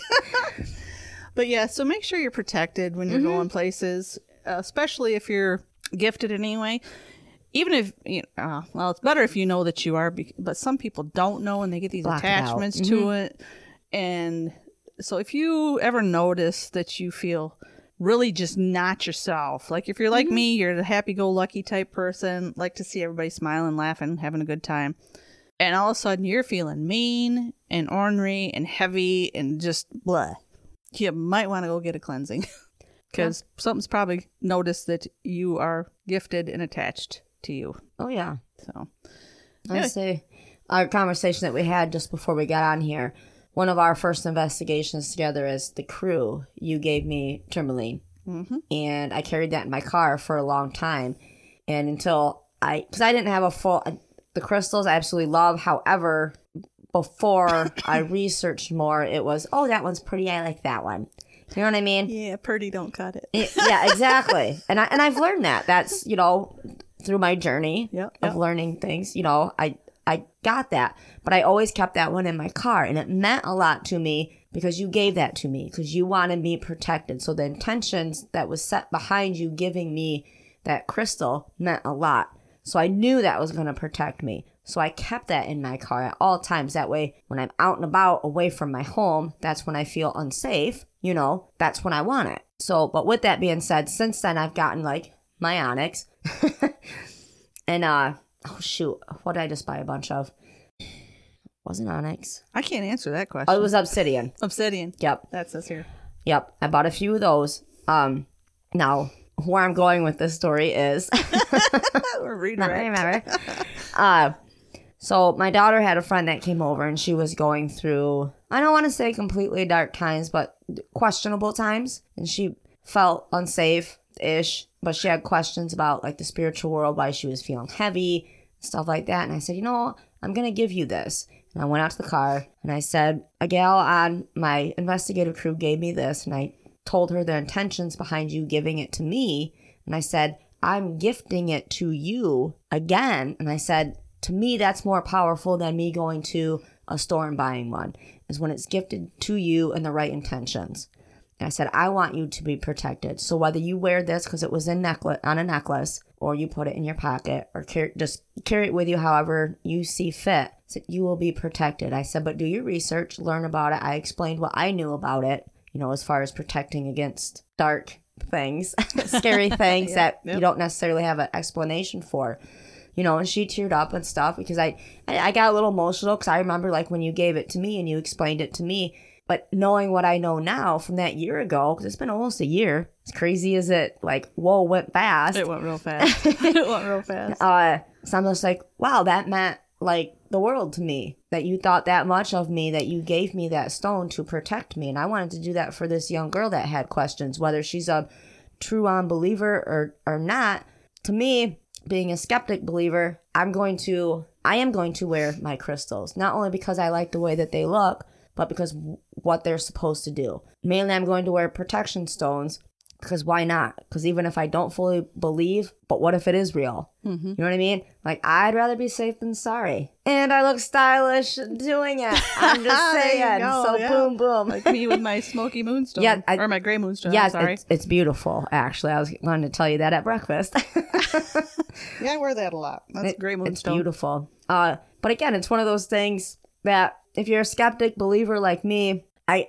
but yeah, so make sure you're protected when you're mm-hmm. going places, especially if you're gifted in any way. Even if, you know, uh, well, it's better if you know that you are, but some people don't know and they get these Block it out. attachments to mm-hmm. it. And so if you ever notice that you feel really just not yourself, like if you're like mm-hmm. me, you're the happy go lucky type person, like to see everybody smiling, laughing, having a good time and all of a sudden you're feeling mean and ornery and heavy and just blah. You might want to go get a cleansing [laughs] because something's probably noticed that you are gifted and attached to you. Oh yeah. So, I Anyway. say our conversation that we had just before we got on here. One of our first investigations together as the crew, you gave me tourmaline, Mhm. and I carried that in my car for a long time, and until I, because I didn't have a full, the crystals I absolutely love. However, before [coughs] I researched more, it was oh that one's pretty. I like that one. You know what I mean? yeah, pretty don't cut it. It- yeah, exactly. [laughs] and I and I've learned that. That's you know through my journey Yep, of learning things. You know, I I got that, but I always kept that one in my car, and it meant a lot to me because you gave that to me because you wanted me protected. So the intentions that was set behind you giving me that crystal meant a lot. So I knew that was going to protect me. So I kept that in my car at all times. That way, when I'm out and about away from my home, that's when I feel unsafe. You know, that's when I want it. So, but with that being said, since then I've gotten like my Onyx. [laughs] and, uh, oh shoot, what did I just buy a bunch of? Wasn't Onyx. I can't answer that question. Oh, it was Obsidian. Obsidian. Yep. That says here. Yep. I bought a few of those. Um, now, where I'm going with this story is. [laughs] [laughs] Redirect. remember. [laughs] uh, so my daughter had a friend that came over and she was going through I don't want to say completely dark times, but questionable times, and she felt unsafe ish, but she had questions about like the spiritual world, why she was feeling heavy, stuff like that. And I said, you know, I'm gonna give you this. And I went out to the car and I said, a gal on my investigative crew gave me this, and I told her the intentions behind you giving it to me. And I said, I'm gifting it to you again. And I said, to me, that's more powerful than me going to a store and buying one, is when it's gifted to you in the right intentions. And I said, I want you to be protected. So whether you wear this because it was in necklace on a necklace, or you put it in your pocket, or carry, just carry it with you however you see fit, said, you will be protected. I said, but do your research, learn about it. I explained what I knew about it, you know, as far as protecting against dark things, [laughs] scary [laughs] things that you don't necessarily have an explanation for you know, and she teared up and stuff because I, I got a little emotional because I remember like when you gave it to me and you explained it to me. But knowing what I know now from that year ago, because it's been almost a year, as crazy as it, like, whoa, went fast. It went real fast. [laughs] [laughs] it went real fast. Uh, so I'm just like, wow, that meant like the world to me. That you thought that much of me, that you gave me that stone to protect me. And I wanted to do that for this young girl that had questions, whether she's a true unbeliever or, or not. To me, being a skeptic believer, I'm going to I am going to wear my crystals, not only because I like the way that they look, but because w- what they're supposed to do. Mainly, I'm going to wear protection stones because why not? Because even if I don't fully believe, but what if it is real? Mm-hmm. You know what I mean? Like, I'd rather be safe than sorry. And I look stylish doing it. I'm just [laughs] saying. go, so, yeah. boom, boom. Like me with my smoky moonstone. Yeah, I- or my gray moonstone. yeah, sorry. it's, it's beautiful, actually. I was going to tell you that at breakfast. [laughs] Yeah, I wear that a lot. That's It- gray moonstone. It's beautiful. Uh, but again, it's one of those things that if you're a skeptic believer like me, I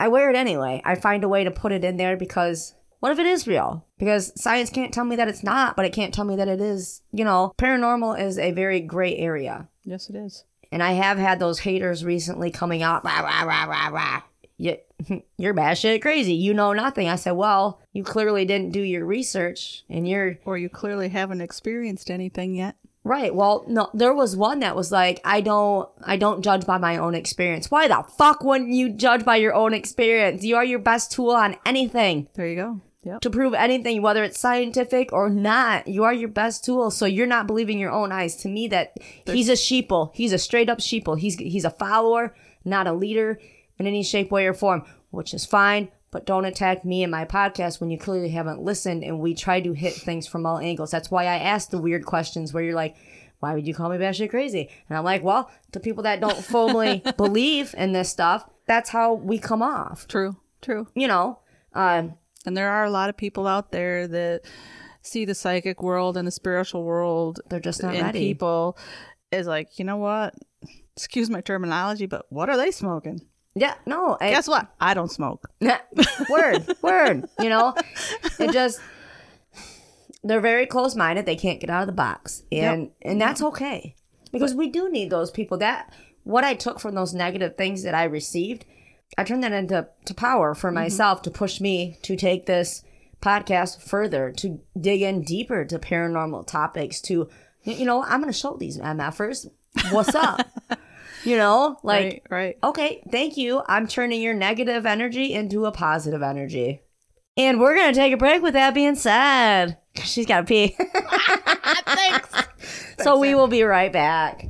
I wear it anyway. I find a way to put it in there because what if it is real? Because science can't tell me that it's not, but it can't tell me that it is. You know, paranormal is a very gray area. Yes, it is. And I have had those haters recently coming out, rah, rah, rah, rah, rah. You, [laughs] you're batshit crazy. You know nothing. I said, well, you clearly didn't do your research and you're Or you clearly haven't experienced anything yet. Right. Well, no, there was one that was like, I don't, I don't judge by my own experience. Why the fuck wouldn't you judge by your own experience? You are your best tool on anything There you go. Yep. to prove anything, whether it's scientific or not. You are your best tool. So you're not believing your own eyes. To me, that he's a sheeple. He's a straight up sheeple. He's he's a follower, not a leader in any shape, way, or form, which is fine. But don't attack me and my podcast when you clearly haven't listened. And we try to hit things from all angles. That's why I ask the weird questions where you're like, why would you call me batshit crazy? And I'm like, well, to people that don't fully [laughs] believe in this stuff, that's how we come off. True. True. You know, um, And there are a lot of people out there that see the psychic world and the spiritual world they're just not and ready. people is like, you know what? Excuse my terminology, but what are they smoking? Yeah, no. I, Guess what? I don't smoke. [laughs] word, word. You know, it [laughs] just they're very close minded. They can't get out of the box, and and that's okay because we do need those people. That what I took from those negative things that I received, I turned that into to power for mm-hmm. myself to push me to take this podcast further, to dig in deeper to paranormal topics. To you know, I'm going to show these MFers what's up. [laughs] you know, like right, right. Okay, thank you. I'm turning your negative energy into a positive energy. And we're going to take a break with that being said. She's got to pee. [laughs] [laughs] Thanks. so we will be right back.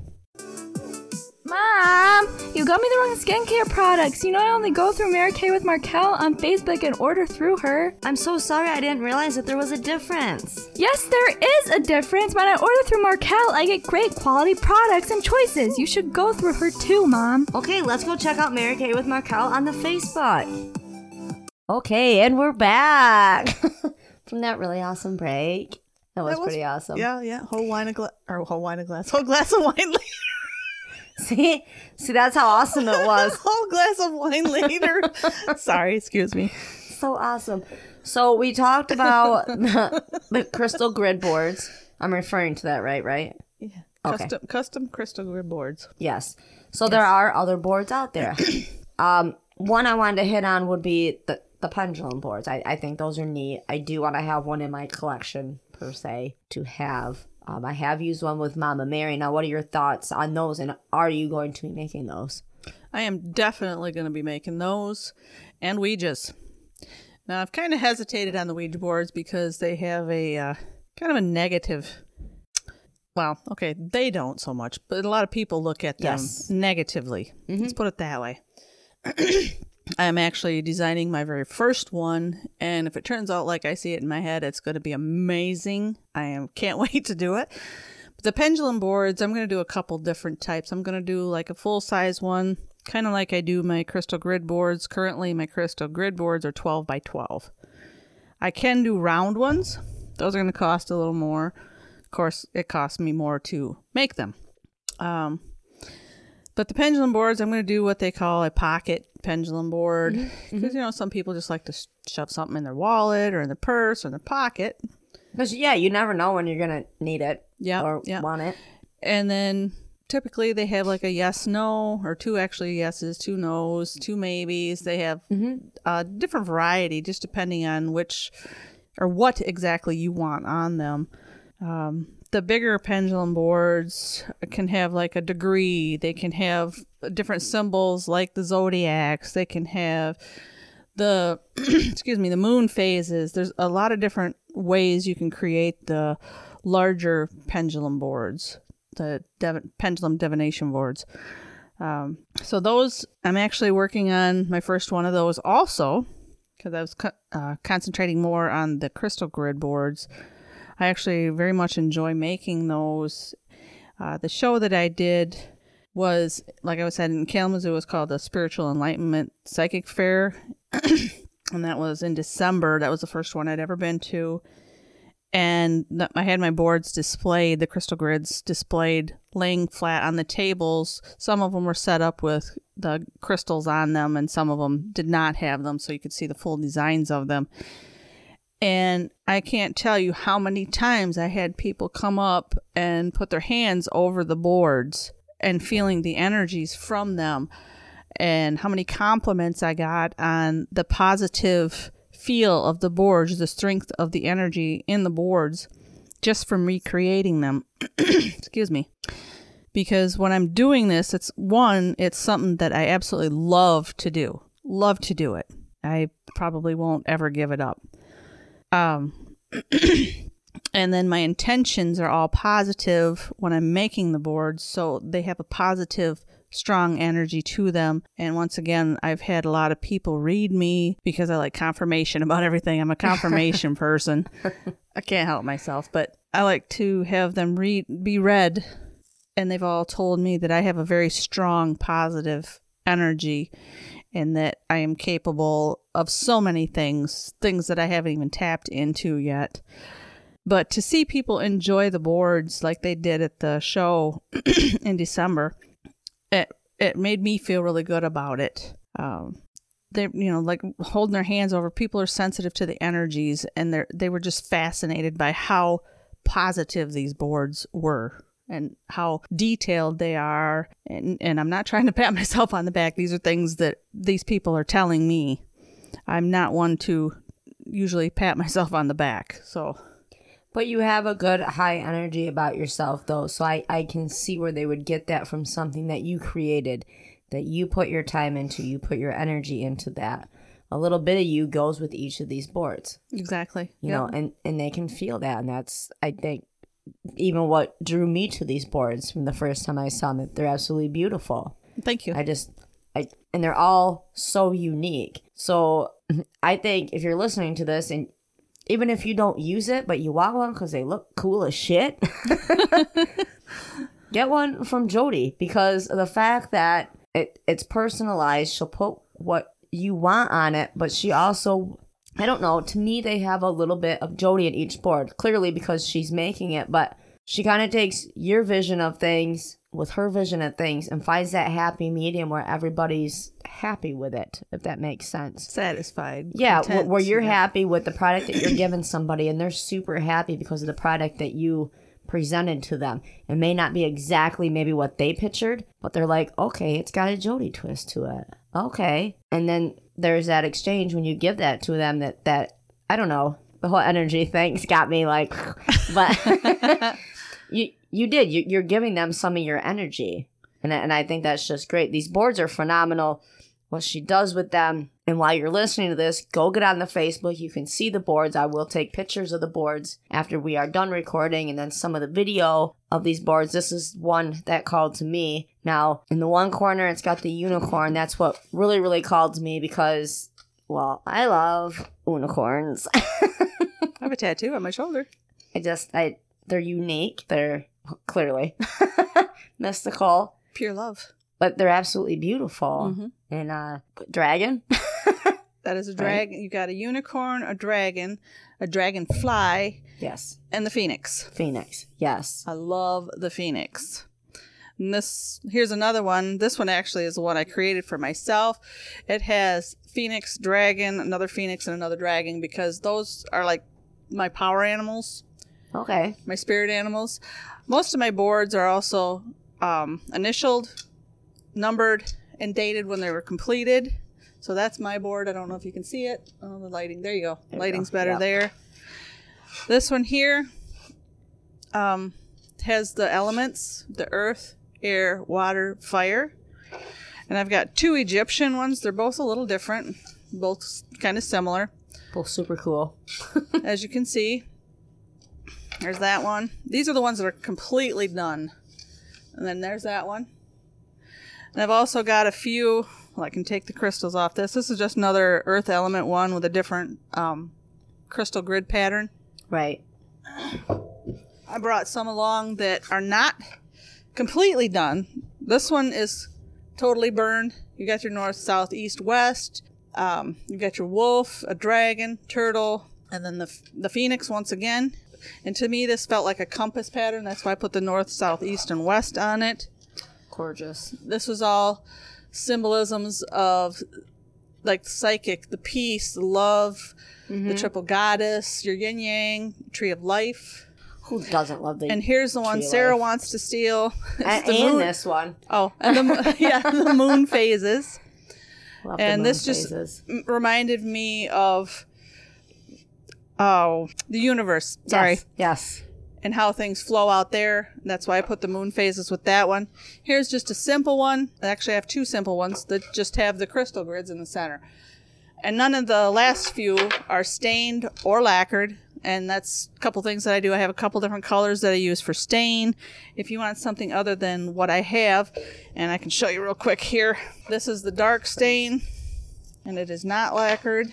Mom, you got me the wrong skincare products. You know I only go through Mary Kay with Markel on Facebook and order through her. I'm so sorry I didn't realize that there was a difference. Yes, there is a difference. When I order through Markel, I get great quality products and choices. You should go through her too, Mom. Okay, let's go check out Mary Kay with Markel on the Facebook. Okay, and we're back [laughs] from that really awesome break. That was, That was- pretty awesome. Yeah, yeah. Whole wine of glass, or whole wine of glass, whole glass of wine later. [laughs] See, see, that's how awesome it [laughs] was. whole glass of wine later. [laughs] Sorry, excuse me. so awesome. So we talked about the, the crystal grid boards. I'm referring to that, right? Right? Yeah. Okay. Custom, custom crystal grid boards. Yes. So there are other boards out there. [clears throat] um, one I wanted to hit on would be the the pendulum boards. I, I think those are neat. I do want to have one in my collection per se to have. Um, I have used one with Mama Mary. Now, what are your thoughts on those? And are you going to be making those? I am definitely going to be making those and Ouijas. Now, I've kind of hesitated on the Ouija boards because they have a uh, kind of a negative. Well, okay, they don't so much, but a lot of people look at them Yes. negatively. Let's put it that way. [clears throat] I'm actually designing my very first one, and if it turns out like I see it in my head, it's going to be amazing. I am can't [laughs] wait to do it. But the pendulum boards, I'm going to do a couple different types. I'm going to do like a full size one, kind of like I do my crystal grid boards. Currently, my crystal grid boards are 12 by 12. I can do round ones. Those are going to cost a little more. Of course, it costs me more to make them. Um, but the pendulum boards, I'm going to do what they call a pocket pendulum board mm-hmm. mm-hmm. because you know some people just like to sh- shove something in their wallet or in their purse or in their pocket. Because yeah, you never know when you're gonna need it Yeah, or yeah. want it. And then typically they have like a yes, no, or two actually yeses, two nos, two maybes. They have mm-hmm. a different variety just depending on which or what exactly you want on them. Um, the bigger pendulum boards can have like a degree. They can have different symbols like the zodiacs. They can have the [clears throat] excuse me the moon phases. There's a lot of different ways you can create the larger pendulum boards. the pendulum divination boards. Um, so those I'm actually working on my first one of those also because I was co- uh, concentrating more on the crystal grid boards. I actually very much enjoy making those. Uh, the show that I did was, like I was said in Kalamazoo, was called the Spiritual Enlightenment Psychic Fair, [coughs] and that was in December. That was the first one I'd ever been to and I had my boards displayed, the crystal grids displayed, laying flat on the tables. Some of them were set up with the crystals on them, and some of them did not have them, so you could see the full designs of them. And I can't tell you how many times I had people come up and put their hands over the boards and feeling the energies from them, and how many compliments I got on the positive feel of the boards, the strength of the energy in the boards, just from recreating them. [clears throat] Excuse me. Because when I'm doing this, it's one, it's something that I absolutely love to do. Love to do it. I probably won't ever give it up. Um, [clears throat] and then my intentions are all positive when I'm making the boards, so they have a positive strong energy to them. And once again, I've had a lot of people read me because I like confirmation [laughs] about everything. I'm a confirmation person. I can't help myself, but I like to have them read be read and they've all told me that I have a very strong positive energy and that I am capable of so many things, things that I haven't even tapped into yet. But to see people enjoy the boards like they did at the show [clears throat] in December, it it made me feel really good about it. Um, they you know like holding their hands over people are sensitive to the energies and they they were just fascinated by how positive these boards were and how detailed they are and and I'm not trying to [laughs] pat myself on the back these are things that these people are telling me I'm not one to usually pat [laughs] myself on the back so But you have a good high energy about yourself, though. So I, I can see where they would get that from something that you created, that you put your time into, you put your energy into that. A little bit of you goes with each of these boards, exactly you know, and, and they can feel that. And that's, I think, even what drew me to these boards from the first time I saw them. They're absolutely beautiful. thank you I just, I, and they're all so unique. So [laughs] I think if you're listening to this and even if you don't use it, but you want one because they look cool as shit, [laughs] get one from Jody because the fact that it, it's personalized. She'll put what you want on it, but she also, I don't know, to me, they have a little bit of Jody in each board, clearly because she's making it, but she kind of takes your vision of things with her vision of things and finds that happy medium where everybody's happy with it, if that makes sense. satisfied Yeah, content, where you're yeah. happy with the product that you're giving somebody and they're super happy because of the product that you presented to them. It may not be exactly maybe what they pictured, but they're like, okay, it's got a Jody twist to it. Okay. And then there's that exchange when you give that to them that, that I don't know, the whole energy thing's got me like, [laughs] but [laughs] you, you did, you, you're giving them some of your energy. And, and I think that's just great. These boards are phenomenal what she does with them. And while you're listening to this, go get on the Facebook. You can see the boards. I will take pictures of the boards after we are done recording and then some of the video of these boards. This is one that called to me. Now, in the one corner, it's got the unicorn. That's what really, really called to me because, well, I love unicorns. [laughs] I have a tattoo on my shoulder I just, I, they're unique. They're clearly [laughs] mystical, pure love but they're absolutely beautiful. Mhm. And, uh, dragon. [laughs] That is a dragon. You got a unicorn, a dragon, a dragonfly, yes. and the phoenix. Phoenix. Yes. I love the phoenix. And this here's another one. This one actually is the one I created for myself. It has phoenix, dragon, another phoenix, and another dragon because those are like my power animals, Okay. my spirit animals. Most of my boards are also um, initialed, numbered, and dated when they were completed. So that's my board. I don't know if you can see it. Oh, the lighting. There you go. There you Lighting's go. better Yep. there. This one here um, has the elements the earth, air, water, fire. And I've got two Egyptian ones. They're both a little different, both kind of similar. Both super cool. [laughs] As you can see, there's that one. These are the ones that are completely done. And then there's that one. And I've also got a few. Well, I can take the crystals off this. This is just another earth element one with a different um, crystal grid pattern. Right. I brought some along that are not completely done. This one is totally burned. You got your north, south, east, west. Um, you got your wolf, a dragon, turtle, and then the the phoenix once again. And to me, this felt like a compass pattern. That's why I put the north, south, east, and west on it. Gorgeous. This was all symbolisms of like psychic, the peace, the love, the mm-hmm. triple goddess, your yin yang, tree of life. Who doesn't love the And here's the one Sarah life. wants to steal. [laughs] And, and this one? Oh, and the [laughs] yeah, the moon [laughs] phases Love And moon this just- phases. M- reminded me of oh the universe. Sorry, Yes. yes. And how things flow out there. That's why I put the moon phases with that one. Here's just a simple one. I Actually, have two simple ones that just have the crystal grids in the center. And none of the last few are stained or lacquered. And that's a couple things that I do. I have a couple different colors that I use for stain. If you want something other than what I have, and I can show you real quick here. This is the dark stain, and it is not lacquered.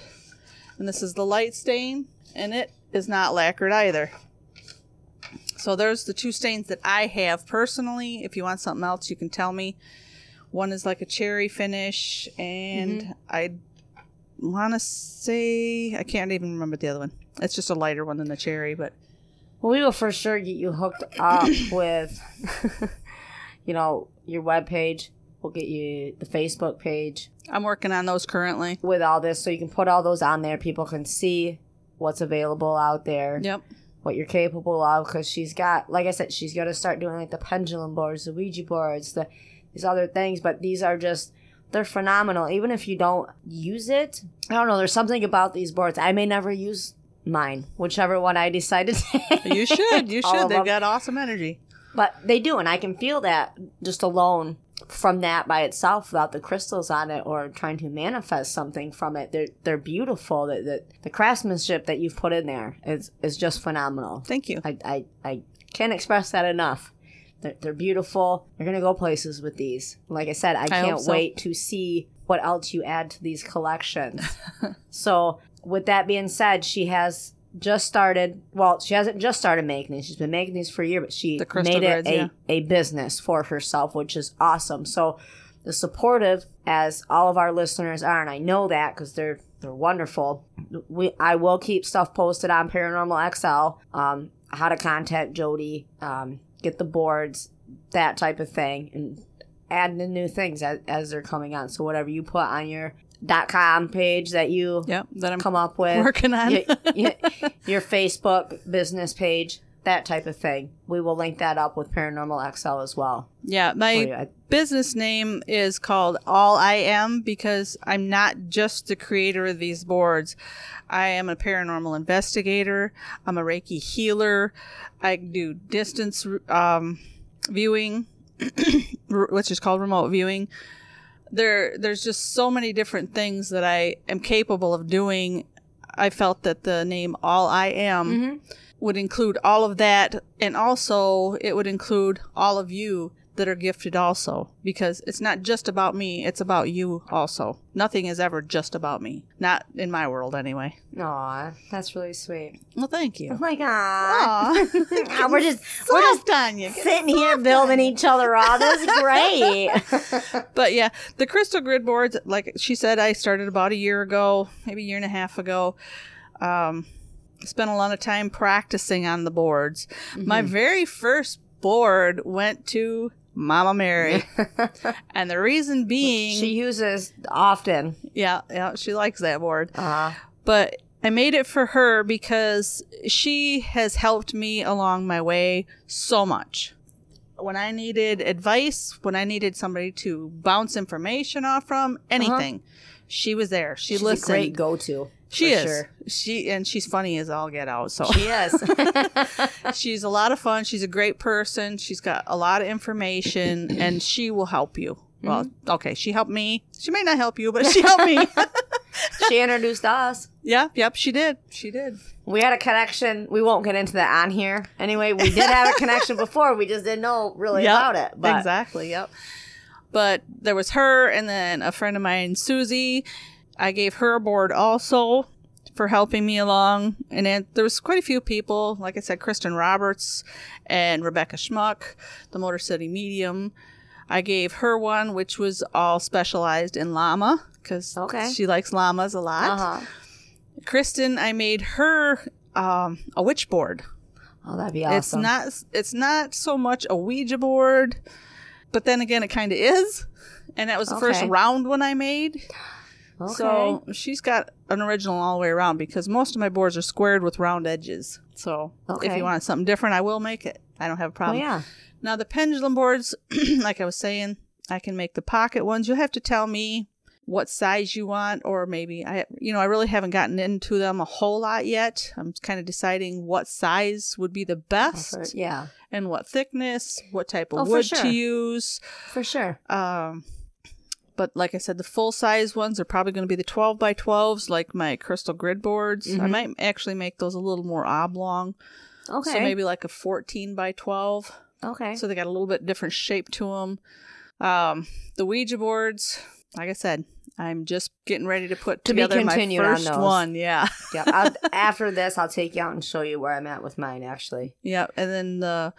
And this is the light stain, and it is not lacquered either. So there's the two stains that I have personally. If you want something else, you can tell me. One is like a cherry finish, and mm-hmm. I want to say I can't even remember the other one. It's just a lighter one than the cherry, but Well, we will for sure get you hooked up [coughs] with, [laughs] you know, your webpage. We'll get you the Facebook page I'm working on those currently. with all this, so you can put all those on there. People can see what's available out there, Yep. What you're capable of. Because she's got, like I said, she's got to start doing like the pendulum boards, the Ouija boards, the these other things. But these are just they're phenomenal. Even if you don't use it, I don't know. There's something about these boards. I may never use mine, whichever one I decided. to You should. You [laughs] should. They've got awesome energy. But they do, and I can feel that just alone from that by itself without the crystals on it or trying to manifest something from it. They're they're beautiful. The, the, the craftsmanship that you've put in there is is just phenomenal. Thank you. I, I, I can't express that enough. They're, they're beautiful. You're going to go places with these. Like I said, I hope can't so. wait to see what else you add to these collections. [laughs] so, with that being said, she has just started. Well, she hasn't just started making these. She's been making these for a year, but she made it a, yeah. a business for herself, which is awesome. So, the supportive, as all of our listeners are, and I know that because they're they're wonderful. We I will keep stuff posted on Paranormal XL. Um, how to contact Jody, um, get the boards, that type of thing, and add the new things as, as they're coming on. So whatever you put on your dot com page that you Yep. That I'm come up with, working on. y- y- [laughs] your Facebook business page, that type of thing. We will link that up with Paranormal XL as well. yeah. My business name is called All I Am because I'm not just the creator of these boards. I am a paranormal investigator. I'm a Reiki healer. I do distance um, viewing, [clears throat] which is called remote viewing. There, there's just so many different things that I am capable of doing. I felt that the name All I Am mm-hmm. would include all of that, and also it would include all of you that are gifted also because it's not just about me it's about you also nothing is ever just about me not in my world anyway Aw, that's really sweet. well thank you. Oh my god. [laughs] We're just [laughs] we're just on you. sitting here building each other up. That's great. [laughs] but yeah the crystal grid boards like she said i started about a year ago maybe a year and a half ago um spent a lot of time practicing on the boards my very first board went to mama mary [laughs] and the reason being she uses often. yeah yeah she likes that board Uh, but I made it for her because she has helped me along my way so much. When I needed advice, when I needed somebody to bounce information off from, anything, she was there. She she's listened. a great go-to. She is. Sure. She and she's funny as all get out. So She is. [laughs] she's a lot of fun. She's a great person. She's got a lot of information, and she will help you. Well, Mm-hmm. okay, she helped me. She may not help you, but she helped me. [laughs] she introduced us. Yep, yep, she did. She did. We had a connection. We won't get into that on here. Anyway, we did have a connection [laughs] before. We just didn't know really Yep, about it. But exactly. Yep. But there was her, and then a friend of mine, Susie. I gave her a board also for helping me along, and it, there was quite a few people. Like I said, Kristen Roberts and Rebecca Schmuck, the Motor City Medium. I gave her one, which was all specialized in llama because Okay. she likes llamas a lot. uh-huh. Kristen, I made her um, a witch board. Oh, that'd be awesome. It's not it's not so much a Ouija board, but then again it kind of is. And that was the first round one I made. Okay. So she's got an original all the way around because most of my boards are squared with round edges. So if you want something different, I will make it. I don't have a oh, problem. yeah. Now the pendulum boards, [clears throat] like I was saying, I can make the pocket ones. You'll have to tell me what size you want, or maybe I, you know, I really haven't gotten into them a whole lot yet. I'm kind of deciding what size would be the best Yeah, and what thickness, what type of Oh, wood sure. to use. for sure. Um, but like I said, the full size ones are probably going to be the 12 by 12s, like my crystal grid boards. I Mhm. might actually make those a little more oblong. Okay. So maybe like a 14 by 12. okay. So they got a little bit different shape to them. Um, the Ouija boards, like I said, I'm just getting ready to put To together my on first those. one. Yeah. [laughs] yeah. I'll, after this, I'll take you out and show you where I'm at with mine. Actually. Yeah, and then the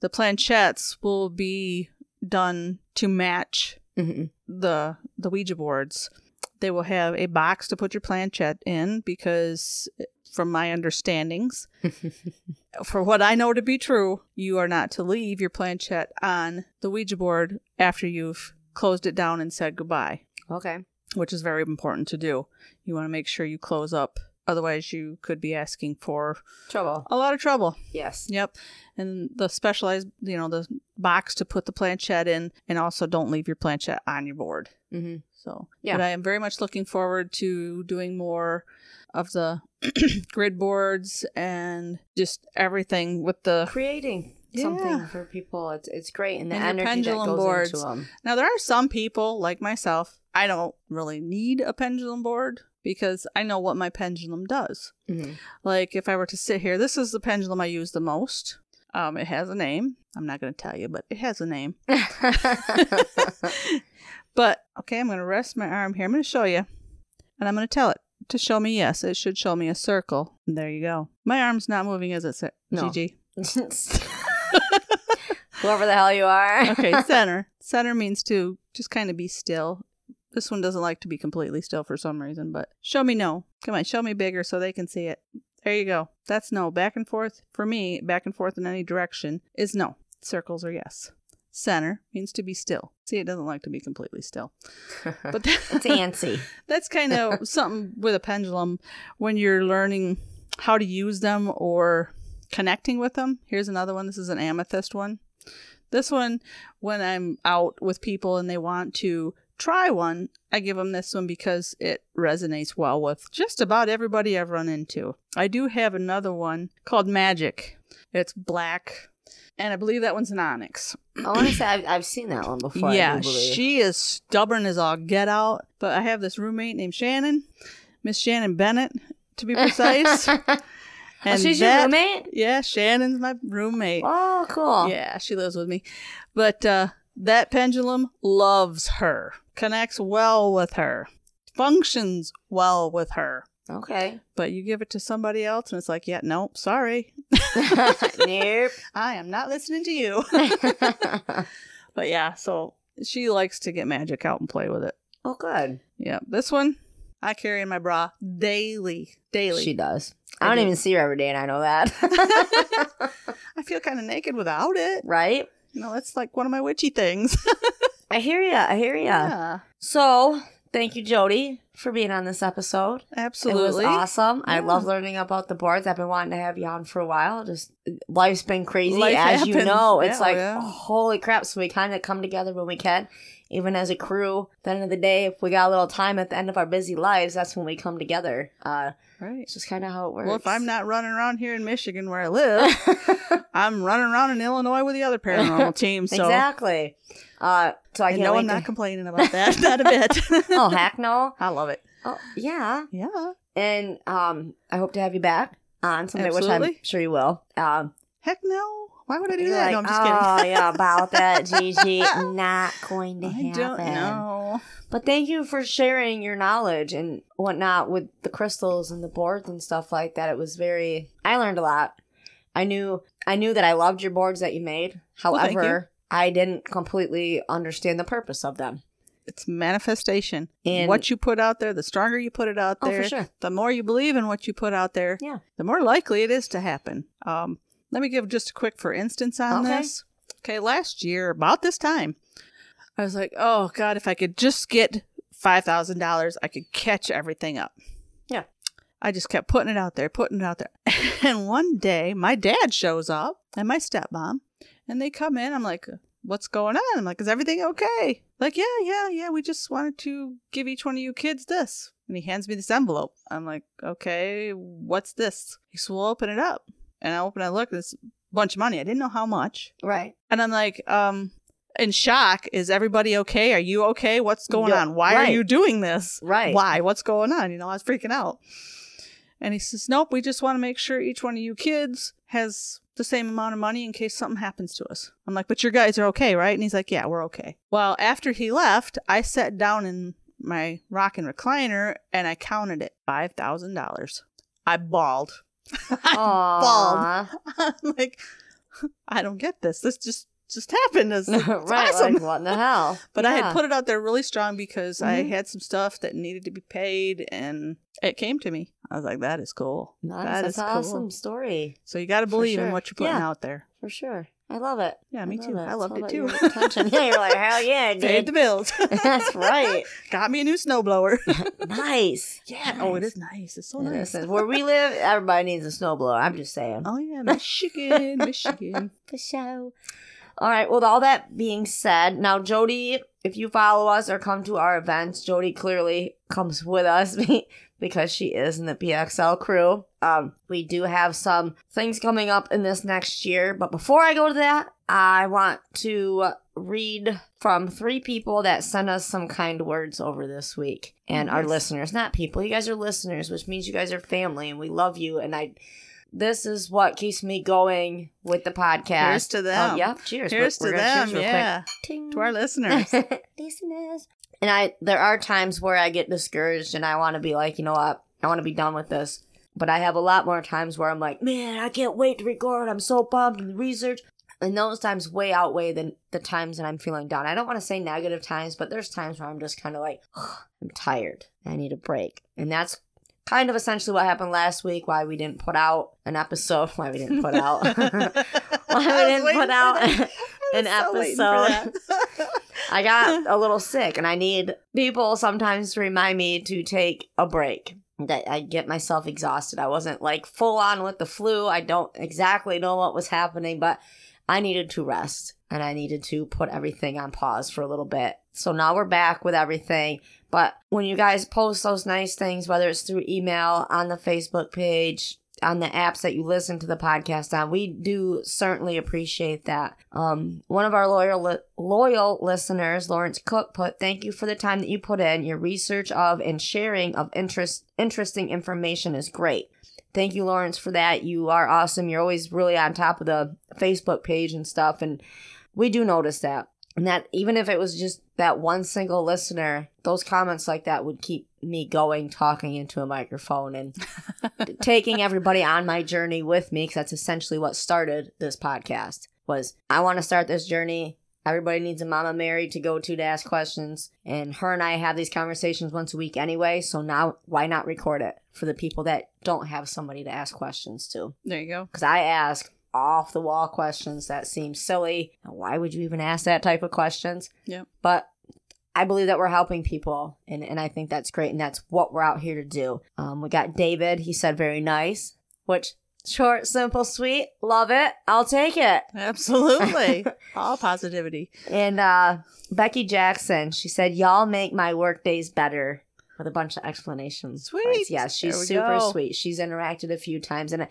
the planchettes will be done to match hmm the the Ouija boards. They will have a box to put your planchette in because from my understandings, [laughs] for what I know to be true, you are not to leave your planchette on the Ouija board after you've closed it down and said goodbye, Okay. which is very important to do. You want to make sure you close up otherwise you could be asking for Trouble. a lot of trouble. Yes. Yep. And the specialized, you know, the box to put the planchette in, and also don't leave your planchette on your board. hmm So, Yeah. but I am very much looking forward to doing more of the [clears throat] grid boards and just everything with the. Creating Yeah. something for people. It's it's great, and the And energy that pendulum goes boards. into them. Now, there are some people like myself, I don't really need a pendulum board because I know what my pendulum does. hmm Like if I were to sit here, this is the pendulum I use the most. Um, it has a name. I'm not going to tell you, but it has a name. [laughs] [laughs] But okay, I'm going to rest my arm here. I'm going to show you, and I'm going to tell it to show me yes. It should show me a circle. And there you go. My arm's not moving, is it, Sa- No. Gigi? [laughs] Whoever the hell you are. Okay, center. center means to just kind of be still. This one doesn't like to be completely still for some reason, but show me no. Come on, show me bigger so they can see it. There you go. That's no. Back and forth for me, back and forth in any direction is no. Circles are yes. Center means to be still. See, it doesn't like to be completely still. [laughs] But [laughs] it's antsy. that's kind of [laughs] something with a pendulum when you're learning how to use them or connecting with them. Here's another one. This is an amethyst one. This one, when I'm out with people and they want to try one, I give them this one because it resonates well with just about everybody I've run into. I do have another one called Magic. It's black, and I believe that one's an onyx. I want to say I've, I've seen that one before. Yeah, she is stubborn as all get out. But I have this roommate named Shannon, Miss Shannon Bennett, to be precise. [laughs] oh, she's your roommate. Yeah, Shannon's my roommate. Oh, cool. Yeah, she lives with me. But uh, that pendulum loves her, connects well with her, functions well with her. Okay. But you give it to somebody else, and it's like, yeah, nope, sorry. [laughs] [laughs] nope. I am not listening to you. [laughs] but yeah, so she likes to get magic out and play with it. oh, good. Yeah, this one I carry in my bra daily. Daily. She does. I I don't do. even see her every day, and I know that. I feel kind of naked without it. right? You know, that's like one of my witchy things. [laughs] I hear ya. I hear ya. yeah, So, thank you, Jody, for being on this episode. absolutely. It was awesome. I love learning about the boards. I've been wanting to have you on for a while. Just life's been crazy, Life as you happens. know. It's Yeah, like yeah. holy crap. So we kind of come together when we can, even as a crew. At the end of the day, if we got a little time at the end of our busy lives, that's when we come together. Uh, Right. it's just kind of how it works. Well, if I'm not running around here in Michigan where I live, [laughs] I'm running around in Illinois with the other paranormal [laughs] team. So exactly. Uh, so I can't know I'm to- not complaining about that. [laughs] not a bit. oh heck no. I love it. Oh, yeah. Yeah. And um, I hope to have you back on someday, which I'm Absolutely. sure you will. Um, Heck no. Why would I do that? like, no, I'm just kidding. oh, kidding. yeah, about that, [laughs] Gigi. [laughs] Not going to I happen. don't know. But thank you for sharing your knowledge and whatnot with the crystals and the boards and stuff like that. It was very. I learned a lot. I knew. I knew that I loved your boards that you made. Well, thank However, I didn't completely understand the purpose of them. It's manifestation. And what you put out there, the stronger you put it out Oh, for there, sure. the more you believe in what you put out there, Yeah. the more likely it is to happen. Um, let me give just a quick for instance on Okay. this. Okay, last year, about this time, I was like, oh God, if I could just get $5,000, I could catch everything up. Yeah. I just kept putting it out there, putting it out there. [laughs] and one day, my dad shows up and my stepmom, and they come in. I'm like, what's going on? I'm like, is everything okay? Like, yeah, yeah, yeah. We just wanted to give each one of you kids this. And he hands me this envelope. I'm like, okay, what's this? He said, well, open it up. And I open it, I look, a bunch of money. I didn't know how much. right. And I'm like, um, in shock. Is everybody okay? Are you okay? What's going on? Why right. are you doing this? Right. Why? What's going on? You know, I was freaking out. And he says, Nope, we just want to make sure each one of you kids has the same amount of money in case something happens to us. I'm like, But your guys are okay, right? And he's like, Yeah, we're okay. Well, after he left, I sat down in my rocking recliner and I counted it $5,000. I bawled. [laughs] Aww. I'm like, I don't get this. This just just happened. It's, [laughs] it's right. awesome. Like, what in the hell? [laughs] But I had put it out there really strong because I Mhm. had some stuff that needed to be paid, and it came to me. I was like, "That is cool. Nice. That That's is an cool." awesome story. So you got to believe in what you're putting Yeah. out there. For sure. I love it. Yeah, me love too. it. I loved it too. yeah, [laughs] you're like, hell yeah, Paid the bills. [laughs] That's right. [laughs] Got me a new snowblower. nice. yeah. Oh, it Nice. It's so It nice. is. Where we live, everybody needs a snowblower. I'm just saying. Oh yeah, Michigan, Michigan. For sure. All right. Well, all that being said, now Jody, if you follow us or come to our events, Jody clearly comes with us because she is in the PXL crew. Um, we do have some things coming up in this next year, but before I go to that, I want to read from three people that sent us some kind words over this week, and our listeners, not people. You guys are listeners, which means you guys are family, and we love you. And I this is what keeps me going with the podcast. Here's to them. Oh, yeah. Cheers. Cheers We're- to we're them. cheers real quick. Yeah, to our listeners. [laughs] listeners. And I, there are times where I get discouraged and I want to be like, you know what? I want to be done with this. But I have a lot more times where I'm like, man, I can't wait to record. I'm so pumped and research. And those times way outweigh the, the times that I'm feeling down. I don't want to say negative times, but there's times where I'm just kind of like, I'm tired. I need a break. And that's kind of essentially what happened last week, why we didn't put out an episode, [laughs] why we didn't put out. [laughs] Why we [laughs] didn't put out an episode. [laughs] I got [laughs] a little sick and I need people sometimes to remind me to take a break. That I get myself exhausted. I wasn't like full on with the flu. I don't exactly know what was happening, but I needed to rest and I needed to put everything on pause for a little bit. So now we're back with everything. But when you guys post those nice things, whether it's through email, on the Facebook page, on the apps that you listen to the podcast on, we do certainly appreciate that. Um, one of our loyal li- loyal listeners, Lawrence Cook, put, "Thank you for the time that you put in. Your research of and sharing of interest interesting information is great." Thank you, Lawrence, for that. You are awesome. You're always really on top of the Facebook page and stuff, and we do notice that. And that even if it was just that one single listener, those comments like that would keep me going, talking into a microphone and [laughs] taking everybody on my journey with me because that's essentially what started this podcast was i want to start this journey. Everybody needs a mama mary to go to to ask questions. And her and i have these conversations once a week anyway so now why not record it for the people that don't have somebody to ask questions to? There you go. because i ask off the wall questions that seem silly why would you even ask that type of questions Yep. but I believe that we're helping people, and, and I think that's great, and that's what we're out here to do. Um, we got David. He said very nice, which short, simple, sweet. Love it. I'll take it. Absolutely. [laughs] All positivity. And uh, Becky Jackson, she said, "Y'all make my work days better." With a bunch of explanations. Sweet. Yes, she's super go. sweet. She's interacted a few times, and I,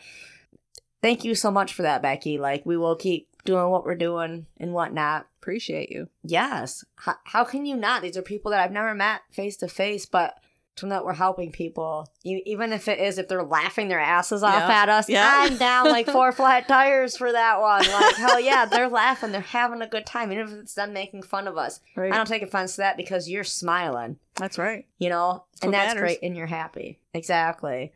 thank you so much for that, Becky. Like we will keep doing what we're doing and whatnot. Appreciate you. Yes. How, how can you not? These are people that I've never met face to face, but to know that we're helping people, e- even if it is if they're laughing their asses off Yeah. at us. Yeah. I'm down like [laughs] four flat tires for that one. Like hell yeah, they're laughing, they're having a good time, even if it's them making fun of us. Right. I don't take offense to that because you're smiling, That's right. you know, That's and that's matters. great, and you're happy. Exactly.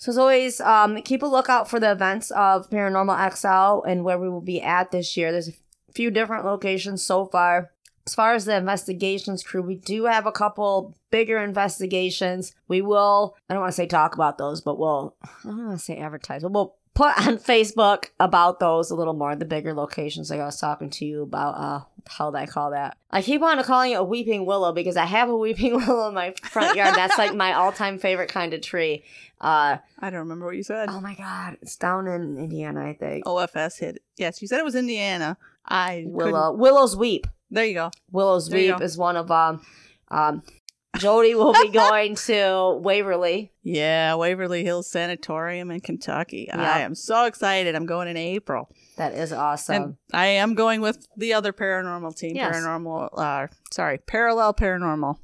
So as always, um, keep a lookout for the events of Paranormal XL and where we will be at this year. There's a few different locations so far. As far as the investigations crew, we do have a couple bigger investigations. We will, I don't want to say talk about those, but we'll, I don't want to say advertise, but we'll put on Facebook about those a little more, the bigger locations like I was talking to you about, uh, how did I call that? I keep on calling it a weeping willow because I have a weeping [laughs] willow in my front yard. That's like my all time favorite kind of tree. Uh, I don't remember what you said. oh my God, it's down in Indiana, I think. OFS hit. Yes, you said it was Indiana. I couldn't- Willow, Willow's Weep. There you go. Willow's There Weep go. is one of them. Um, Jody will be [laughs] going to Waverly. Yeah, Waverly Hills Sanatorium in Kentucky. Yeah. I am so excited. I'm going in April. That is awesome. And I am going with the other paranormal team. Yes. Paranormal, uh, sorry, Parallel Paranormal.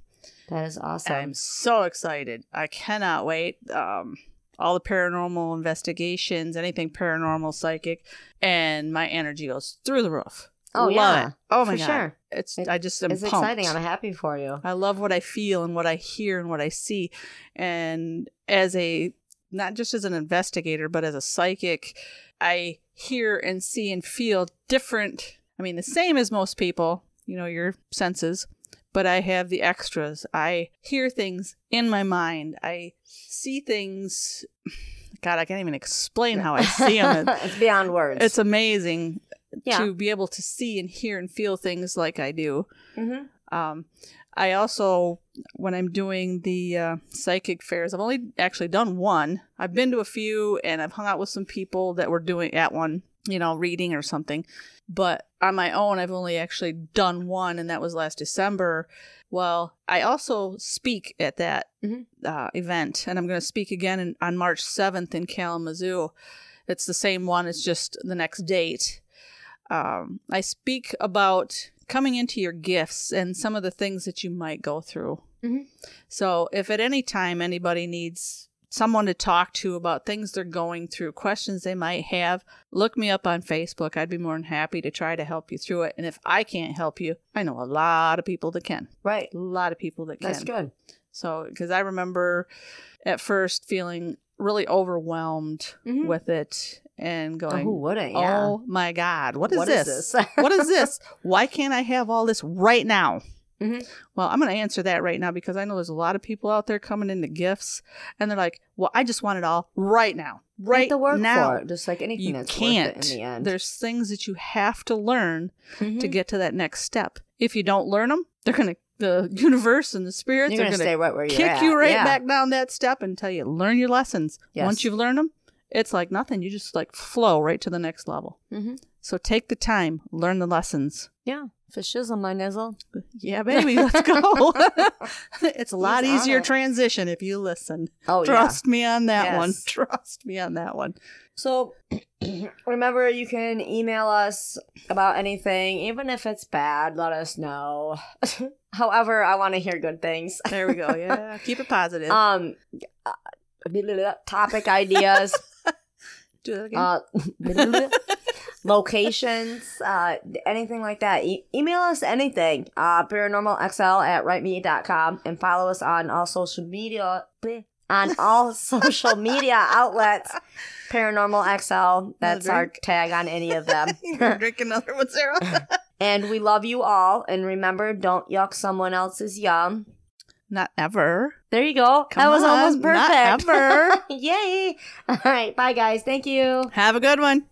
that is awesome. I'm so excited. I cannot wait. Um, all the paranormal investigations, anything paranormal, psychic, and my energy goes through the roof. Oh, Love yeah. it. Oh my For god, sure. it's It- I just am it's pumped. exciting. I'm happy for you. I love what I feel and what I hear and what I see. And as a, not just as an investigator, but as a psychic, I hear and see and feel different. I mean, the same as most people, you know, your senses, but I have the extras. I hear things in my mind. I see things. [sighs] God, I can't even explain how I see them. [laughs] it's beyond words. It's amazing yeah. to be able to see and hear and feel things like I do. Mhm. Um, I also, when I'm doing the uh, psychic fairs, I've only actually done one. I've been to a few and I've hung out with some people that were doing at one, you know, reading or something. But on my own, I've only actually done one, and that was last December. Well, I also speak at that Mhm. uh, event, and I'm going to speak again in, on March 7th in Kalamazoo. It's the same one, it's just the next date. Um, I speak about coming into your gifts and some of the things that you might go through. Mhm. So, if at any time anybody needs someone to talk to about things they're going through, questions they might have, look me up on Facebook. I'd be more than happy to try to help you through it. And if I can't help you, I know a lot of people that can. right. A lot of people that can. That's good. So, because I remember at first feeling really overwhelmed Mhm. with it and Oh, going, who wouldn't? Yeah. Oh my God, what is What is this? this? what is this? [laughs] Why can't I have all this right now? Mhm. Well, I'm going to answer that right now because I know there's a lot of people out there coming into gifts and they're like, well, I just want it all right now. Right to work now. it, just like anything You that's can't. worth it in the end. There's things that you have to learn to Mhm. get to that next step. If you don't learn them, they're going to, the universe and the spirits You're are gonna stay right where you're kick at. you right yeah. back down that step and tell you learn your lessons. Yes. Once you've learned them, it's like nothing. You just like flow right to the next level. Mhm. So take the time, learn the lessons. Yeah. For shizzle, my nizzle. [laughs] Yeah, baby, let's go. [laughs] [laughs] it's a lot He's easier transition if you listen. Oh Trust me on that one. Trust me on that one. So [clears throat] remember, you can email us about anything, even if it's bad. Let us know. However, I want to hear good things. There we go. Yeah, keep it positive. Um, uh, topic ideas. Do that again. uh, [laughs] [laughs] locations, uh, anything like that. E- email us anything. Uh, paranormalxl at writeme.com and follow us on all social media. bleh, On all [laughs] social media outlets. Paranormal XL. That's our tag on any of them. Drink another one, Sarah. and we love you all. And remember, don't yuck someone else's yum. Not ever. There you go. Come that was almost on, not perfect. ever. [laughs] Yay. All right. Bye, guys. Thank you. Have a good one.